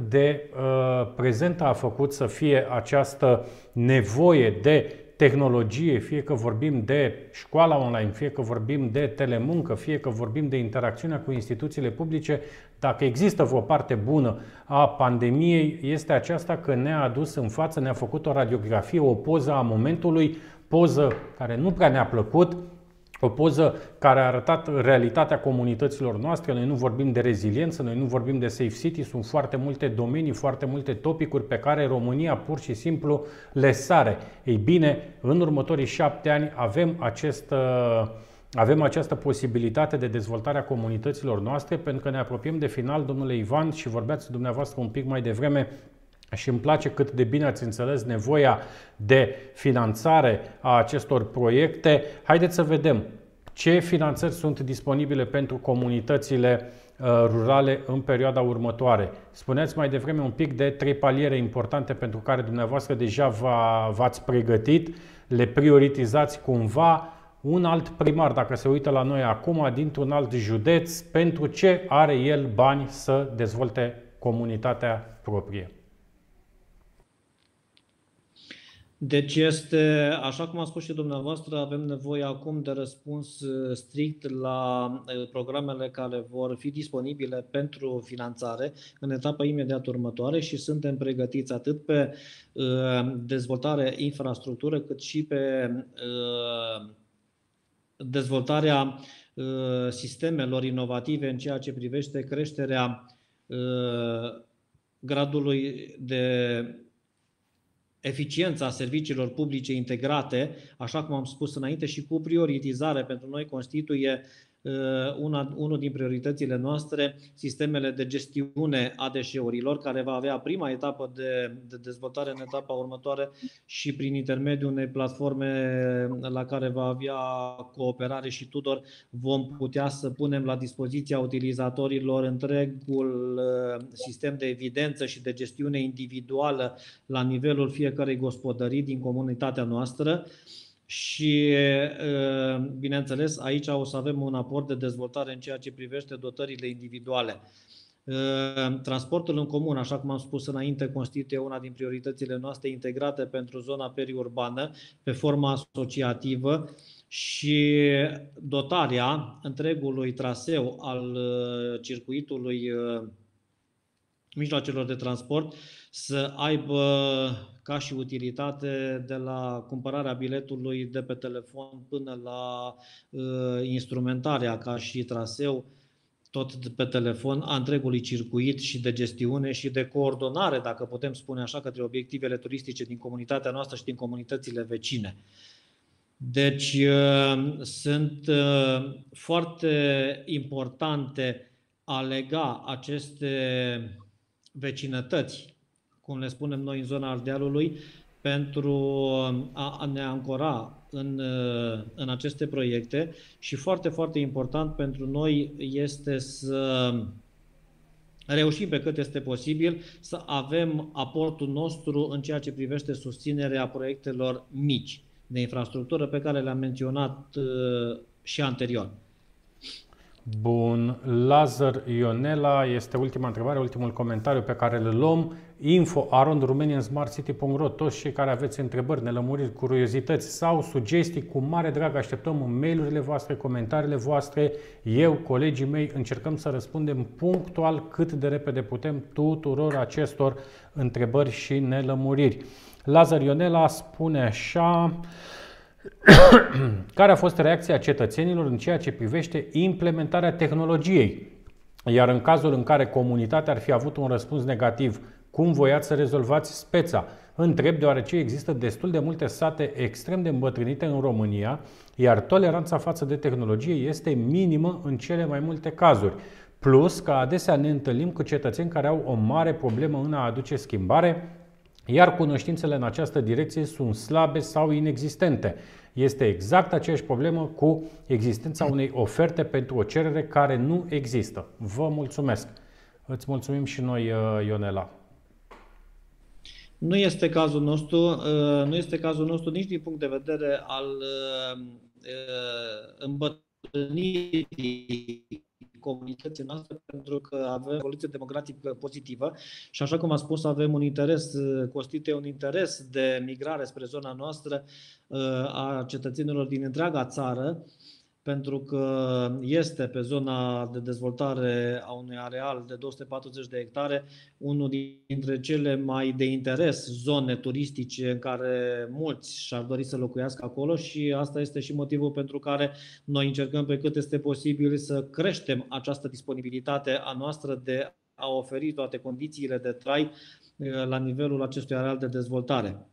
de uh, prezentă a făcut să fie această nevoie de tehnologie, fie că vorbim de școala online, fie că vorbim de telemuncă, fie că vorbim de interacțiunea cu instituțiile publice, dacă există vreo parte bună a pandemiei, este aceasta că ne-a adus în față, ne-a făcut o radiografie, o poză a momentului, poză care nu prea ne-a plăcut, o poză care a arătat realitatea comunităților noastre. Noi nu vorbim de reziliență, noi nu vorbim de safe city, sunt foarte multe domenii, foarte multe topicuri pe care România pur și simplu le sare. Ei bine, în următorii șapte ani avem acest avem această posibilitate de dezvoltare a comunităților noastre pentru că ne apropiem de final, domnule Ivan, și vorbeați dumneavoastră un pic mai devreme și îmi place cât de bine ați înțeles nevoia de finanțare a acestor proiecte. Haideți să vedem ce finanțări sunt disponibile pentru comunitățile uh, rurale în perioada următoare. Spuneți mai devreme un pic de trei paliere importante pentru care dumneavoastră deja v-ați pregătit, le prioritizați cumva. Un alt primar, dacă se uită la noi acum, dintr-un alt județ, pentru ce are el bani să dezvolte comunitatea proprie? Deci este, așa cum a spus și dumneavoastră, avem nevoie acum de răspuns uh, strict la uh, programele care vor fi disponibile pentru finanțare în etapa imediat următoare și suntem pregătiți atât pe uh, dezvoltare infrastructură cât și pe dezvoltarea sistemelor inovative în ceea ce privește creșterea gradului de eficiența serviciilor publice integrate, așa cum am spus înainte, și cu prioritizare pentru noi constituie Uh, una, unul din prioritățile noastre, sistemele de gestiune a deșeurilor, care va avea prima etapă de, de dezvoltare în etapa următoare și prin intermediul unei platforme la care va avea cooperare și Tudor, vom putea să punem la dispoziția utilizatorilor întregul uh, sistem de evidență și de gestiune individuală la nivelul fiecărei gospodării din comunitatea noastră și, bineînțeles, aici o să avem un aport de dezvoltare în ceea ce privește dotările individuale. Transportul în comun, așa cum am spus înainte, constituie una din prioritățile noastre integrate pentru zona periurbană, pe forma asociativă și dotarea întregului traseu al circuitului mijloacelor de transport să aibă ca și utilitate de la cumpărarea biletului de pe telefon până la uh, instrumentarea ca și traseu tot pe telefon a întregului circuit și de gestiune și de coordonare, dacă putem spune așa, către obiectivele turistice din comunitatea noastră și din comunitățile vecine. Deci uh, sunt uh, foarte importante a lega aceste vecinătăți cum le spunem noi în zona Ardealului, pentru a ne ancora în, în aceste proiecte și foarte, foarte important pentru noi este să reușim pe cât este posibil să avem aportul nostru în ceea ce privește susținerea proiectelor mici de infrastructură pe care le-am menționat uh, și anterior. Bun. Lazar Ionela este ultima întrebare, ultimul comentariu pe care îl luăm. Info arond romaniansmartcity.ro Toți cei care aveți întrebări, nelămuriri, curiozități sau sugestii, cu mare drag așteptăm mail-urile voastre, comentariile voastre. Eu, colegii mei, încercăm să răspundem punctual cât de repede putem tuturor acestor întrebări și nelămuriri. Lazar Ionela spune așa... Care a fost reacția cetățenilor în ceea ce privește implementarea tehnologiei? Iar în cazul în care comunitatea ar fi avut un răspuns negativ, cum voiați să rezolvați speța? Întreb deoarece există destul de multe sate extrem de îmbătrânite în România, iar toleranța față de tehnologie este minimă în cele mai multe cazuri. Plus că adesea ne întâlnim cu cetățeni care au o mare problemă în a aduce schimbare, iar cunoștințele în această direcție sunt slabe sau inexistente. Este exact aceeași problemă cu existența unei oferte pentru o cerere care nu există. Vă mulțumesc! Îți mulțumim și noi, uh, Ionela. Nu este cazul nostru, uh, nu este cazul nostru nici din punct de vedere al uh, îmbătrânirii comunității noastre pentru că avem o evoluție demografică pozitivă și așa cum am spus, avem un interes, constituie un interes de migrare spre zona noastră uh, a cetățenilor din întreaga țară pentru că este pe zona de dezvoltare a unui areal de 240 de hectare, unul dintre cele mai de interes zone turistice în care mulți și-ar dori să locuiască acolo și asta este și motivul pentru care noi încercăm pe cât este posibil să creștem această disponibilitate a noastră de a oferi toate condițiile de trai eh, la nivelul acestui areal de dezvoltare.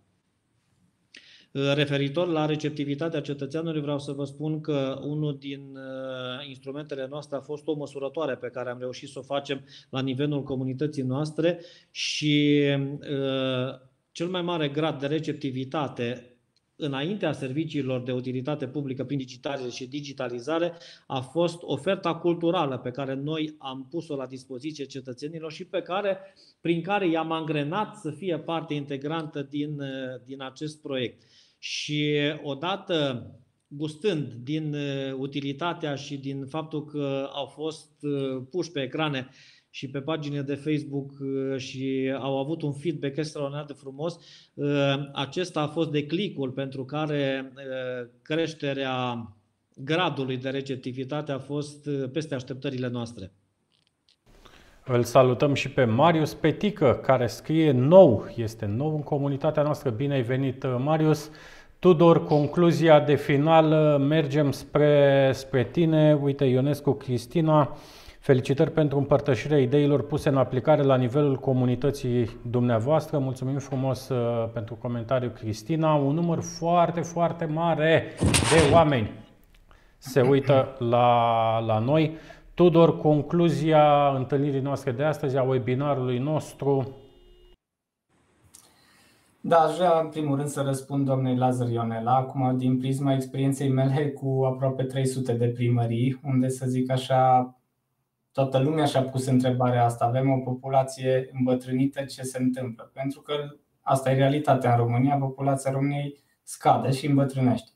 Referitor la receptivitatea cetățeanului, vreau să vă spun că unul din uh, instrumentele noastre a fost o măsurătoare pe care am reușit să o facem la nivelul comunității noastre și uh, cel mai mare grad de receptivitate înaintea serviciilor de utilitate publică prin digitalizare și digitalizare a fost oferta culturală pe care noi am pus-o la dispoziție cetățenilor și pe care, prin care i-am angrenat să fie parte integrantă din, uh, din acest proiect și odată gustând din uh, utilitatea și din faptul că au fost uh, puși pe ecrane și pe paginile de Facebook uh, și au avut un feedback extraordinar de frumos. Uh, Acesta a fost declicul pentru care uh, creșterea gradului de receptivitate a fost uh, peste așteptările noastre. Îl salutăm și pe Marius Petică, care scrie nou, este nou în comunitatea noastră. Bine ai venit, Marius! Tudor, concluzia de final, mergem spre, spre tine. Uite, Ionescu Cristina, felicitări pentru împărtășirea ideilor puse în aplicare la nivelul comunității dumneavoastră. Mulțumim frumos uh, pentru comentariu, Cristina. Un număr foarte, foarte mare de oameni se uită la, la noi. Tudor, concluzia întâlnirii noastre de astăzi, a webinarului nostru. Da, aș vrea în primul rând să răspund doamnei Lazar Ionela, acum din prisma experienței mele cu aproape 300 de primării, unde să zic așa, toată lumea și-a pus întrebarea asta. Avem o populație îmbătrânită, ce se întâmplă? Pentru că asta e realitatea în România, populația României scade și îmbătrânește.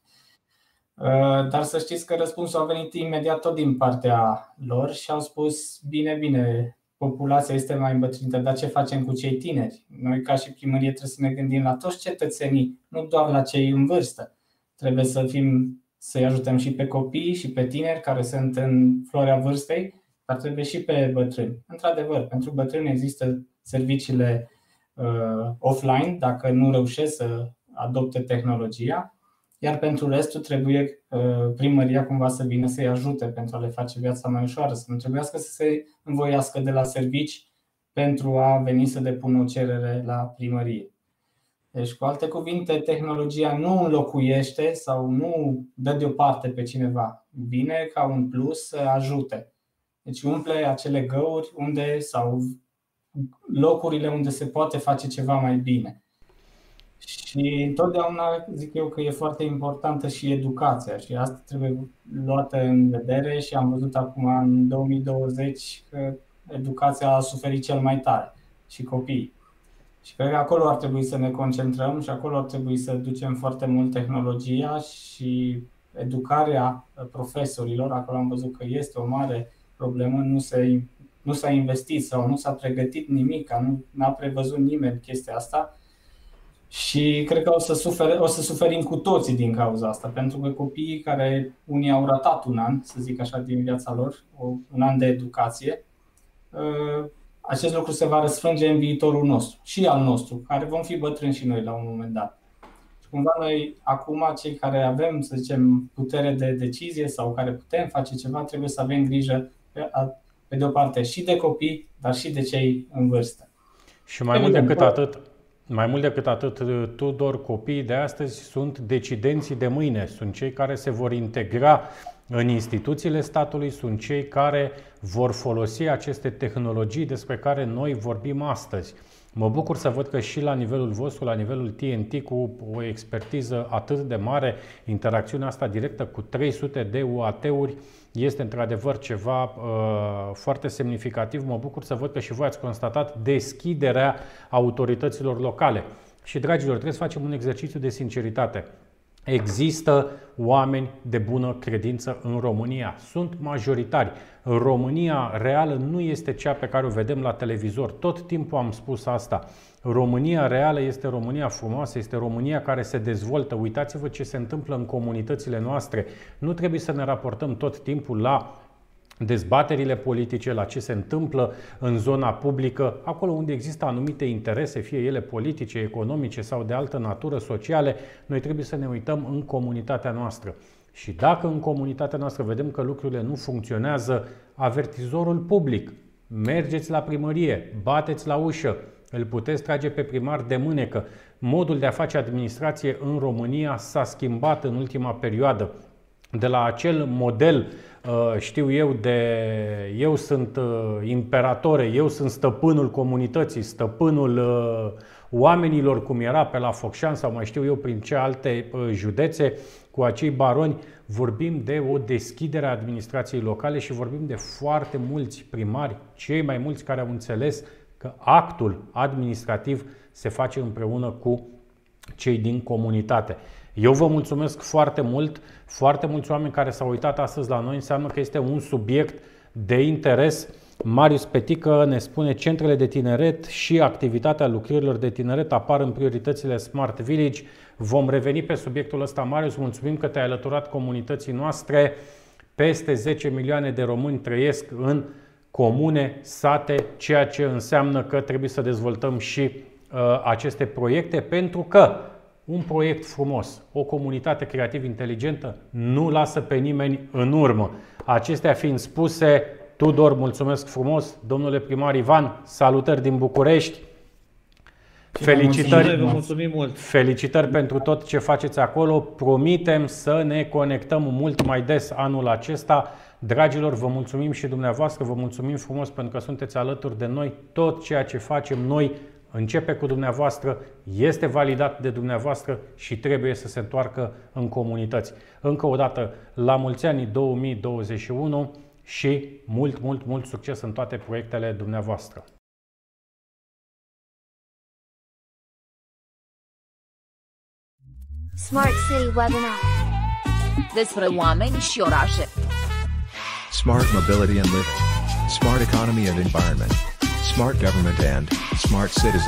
Uh, Dar să știți că răspunsul a venit imediat tot din partea lor și au spus bine, bine, populația este mai îmbătrânită, dar ce facem cu cei tineri? Noi ca și primărie trebuie să ne gândim la toți cetățenii, nu doar la cei în vârstă. Trebuie să fim să-i ajutăm și pe copii și pe tineri care sunt în floarea vârstei, dar trebuie și pe bătrâni. Într-adevăr, pentru bătrâni există serviciile uh, offline, dacă nu reușesc să adopte tehnologia, iar pentru restul trebuie uh, primăria cumva să vină să-i ajute pentru a le face viața mai ușoară, să nu trebuiască să se învoiască de la servici pentru a veni să depună o cerere la primărie. Deci, cu alte cuvinte, tehnologia nu înlocuiește sau nu dă deoparte pe cineva. Vine ca un plus să ajute. Deci umple acele găuri unde sau locurile unde se poate face ceva mai bine. Și întotdeauna zic eu că e foarte importantă și educația și asta trebuie luată în vedere și am văzut acum în 2020 că educația a suferit cel mai tare și copiii. Și cred că acolo ar trebui să ne concentrăm și acolo ar trebui să ducem foarte mult tehnologia și educarea profesorilor. Acolo am văzut că este o mare problemă, nu, se, nu s-a investit sau nu s-a pregătit nimic, nu a prevăzut nimeni chestia asta și cred că o să, sufere, o să suferim cu toții din cauza asta, pentru că copiii care unii au ratat un an, să zic așa, din viața lor, un an de educație, ă, acest lucru se va răsfrânge în viitorul nostru și al nostru, care vom fi bătrâni și noi la un moment dat. Și cumva noi, acum, cei care avem, să zicem, putere de decizie sau care putem face ceva, trebuie să avem grijă, pe, pe de o parte, și de copii, dar și de cei în vârstă. Și mai mult decât atât, mai mult decât atât, Tudor, copiii de astăzi sunt decidenții de mâine, sunt cei care se vor integra în instituțiile statului, sunt cei care vor folosi aceste tehnologii despre care noi vorbim astăzi. Mă bucur să văd că și la nivelul vostru, la nivelul TNT, cu o expertiză atât de mare, interacțiunea asta directă cu 300 de UAT-uri este într-adevăr ceva uh, foarte semnificativ. Mă bucur să văd că și voi ați constatat deschiderea autorităților locale. Și, dragilor, trebuie să facem un exercițiu de sinceritate. Există oameni de bună credință în România. Sunt majoritari. România reală nu este cea pe care o vedem la televizor. Tot timpul am spus asta. România reală este România frumoasă, este România care se dezvoltă. Uitați-vă ce se întâmplă în comunitățile noastre. Nu trebuie să ne raportăm tot timpul la dezbaterile politice, la ce se întâmplă în zona publică, acolo unde există anumite interese, fie ele politice, economice sau de altă natură sociale, noi trebuie să ne uităm în comunitatea noastră. Și dacă în comunitatea noastră vedem că lucrurile nu funcționează, avertizorul public, mergeți la primărie, bateți la ușă, îl puteți trage pe primar de mânecă. Modul de a face administrație în România s-a schimbat în ultima perioadă. De la acel model, uh, știu eu, de eu sunt uh, imperatore, eu sunt stăpânul comunității, stăpânul uh, oamenilor, cum era pe la Focșan sau mai știu eu prin ce alte județe, cu acei baroni, vorbim de o deschidere a administrației locale și vorbim de foarte mulți primari, cei mai mulți care au înțeles că actul administrativ se face împreună cu cei din comunitate. Eu vă mulțumesc foarte mult, foarte mulți oameni care s-au uitat astăzi la noi, înseamnă că este un subiect de interes Marius Petică ne spune centrele de tineret și activitatea lucrărilor de tineret apar în prioritățile Smart Village. Vom reveni pe subiectul ăsta, Marius. Mulțumim că te-ai alăturat comunității noastre. Peste 10 milioane de români trăiesc în comune, sate, ceea ce înseamnă că trebuie să dezvoltăm și uh, aceste proiecte pentru că un proiect frumos, o comunitate creativ inteligentă nu lasă pe nimeni în urmă. Acestea fiind spuse, Tudor, mulțumesc frumos, domnule primar Ivan, salutări din București. Felicitări, Vă mulțumim mult! felicitări pentru tot ce faceți acolo. Promitem să ne conectăm mult mai des anul acesta. Dragilor, vă mulțumim și dumneavoastră, vă mulțumim frumos pentru că sunteți alături de noi. Tot ceea ce facem noi începe cu dumneavoastră, este validat de dumneavoastră și trebuie să se întoarcă în comunități. Încă o dată, la mulți ani 2021 și mult, mult, mult succes în toate proiectele dumneavoastră. Smart City Webinar. Despre oameni și orașe. Smart mobility and living. Smart economy and environment. Smart government and smart citizen.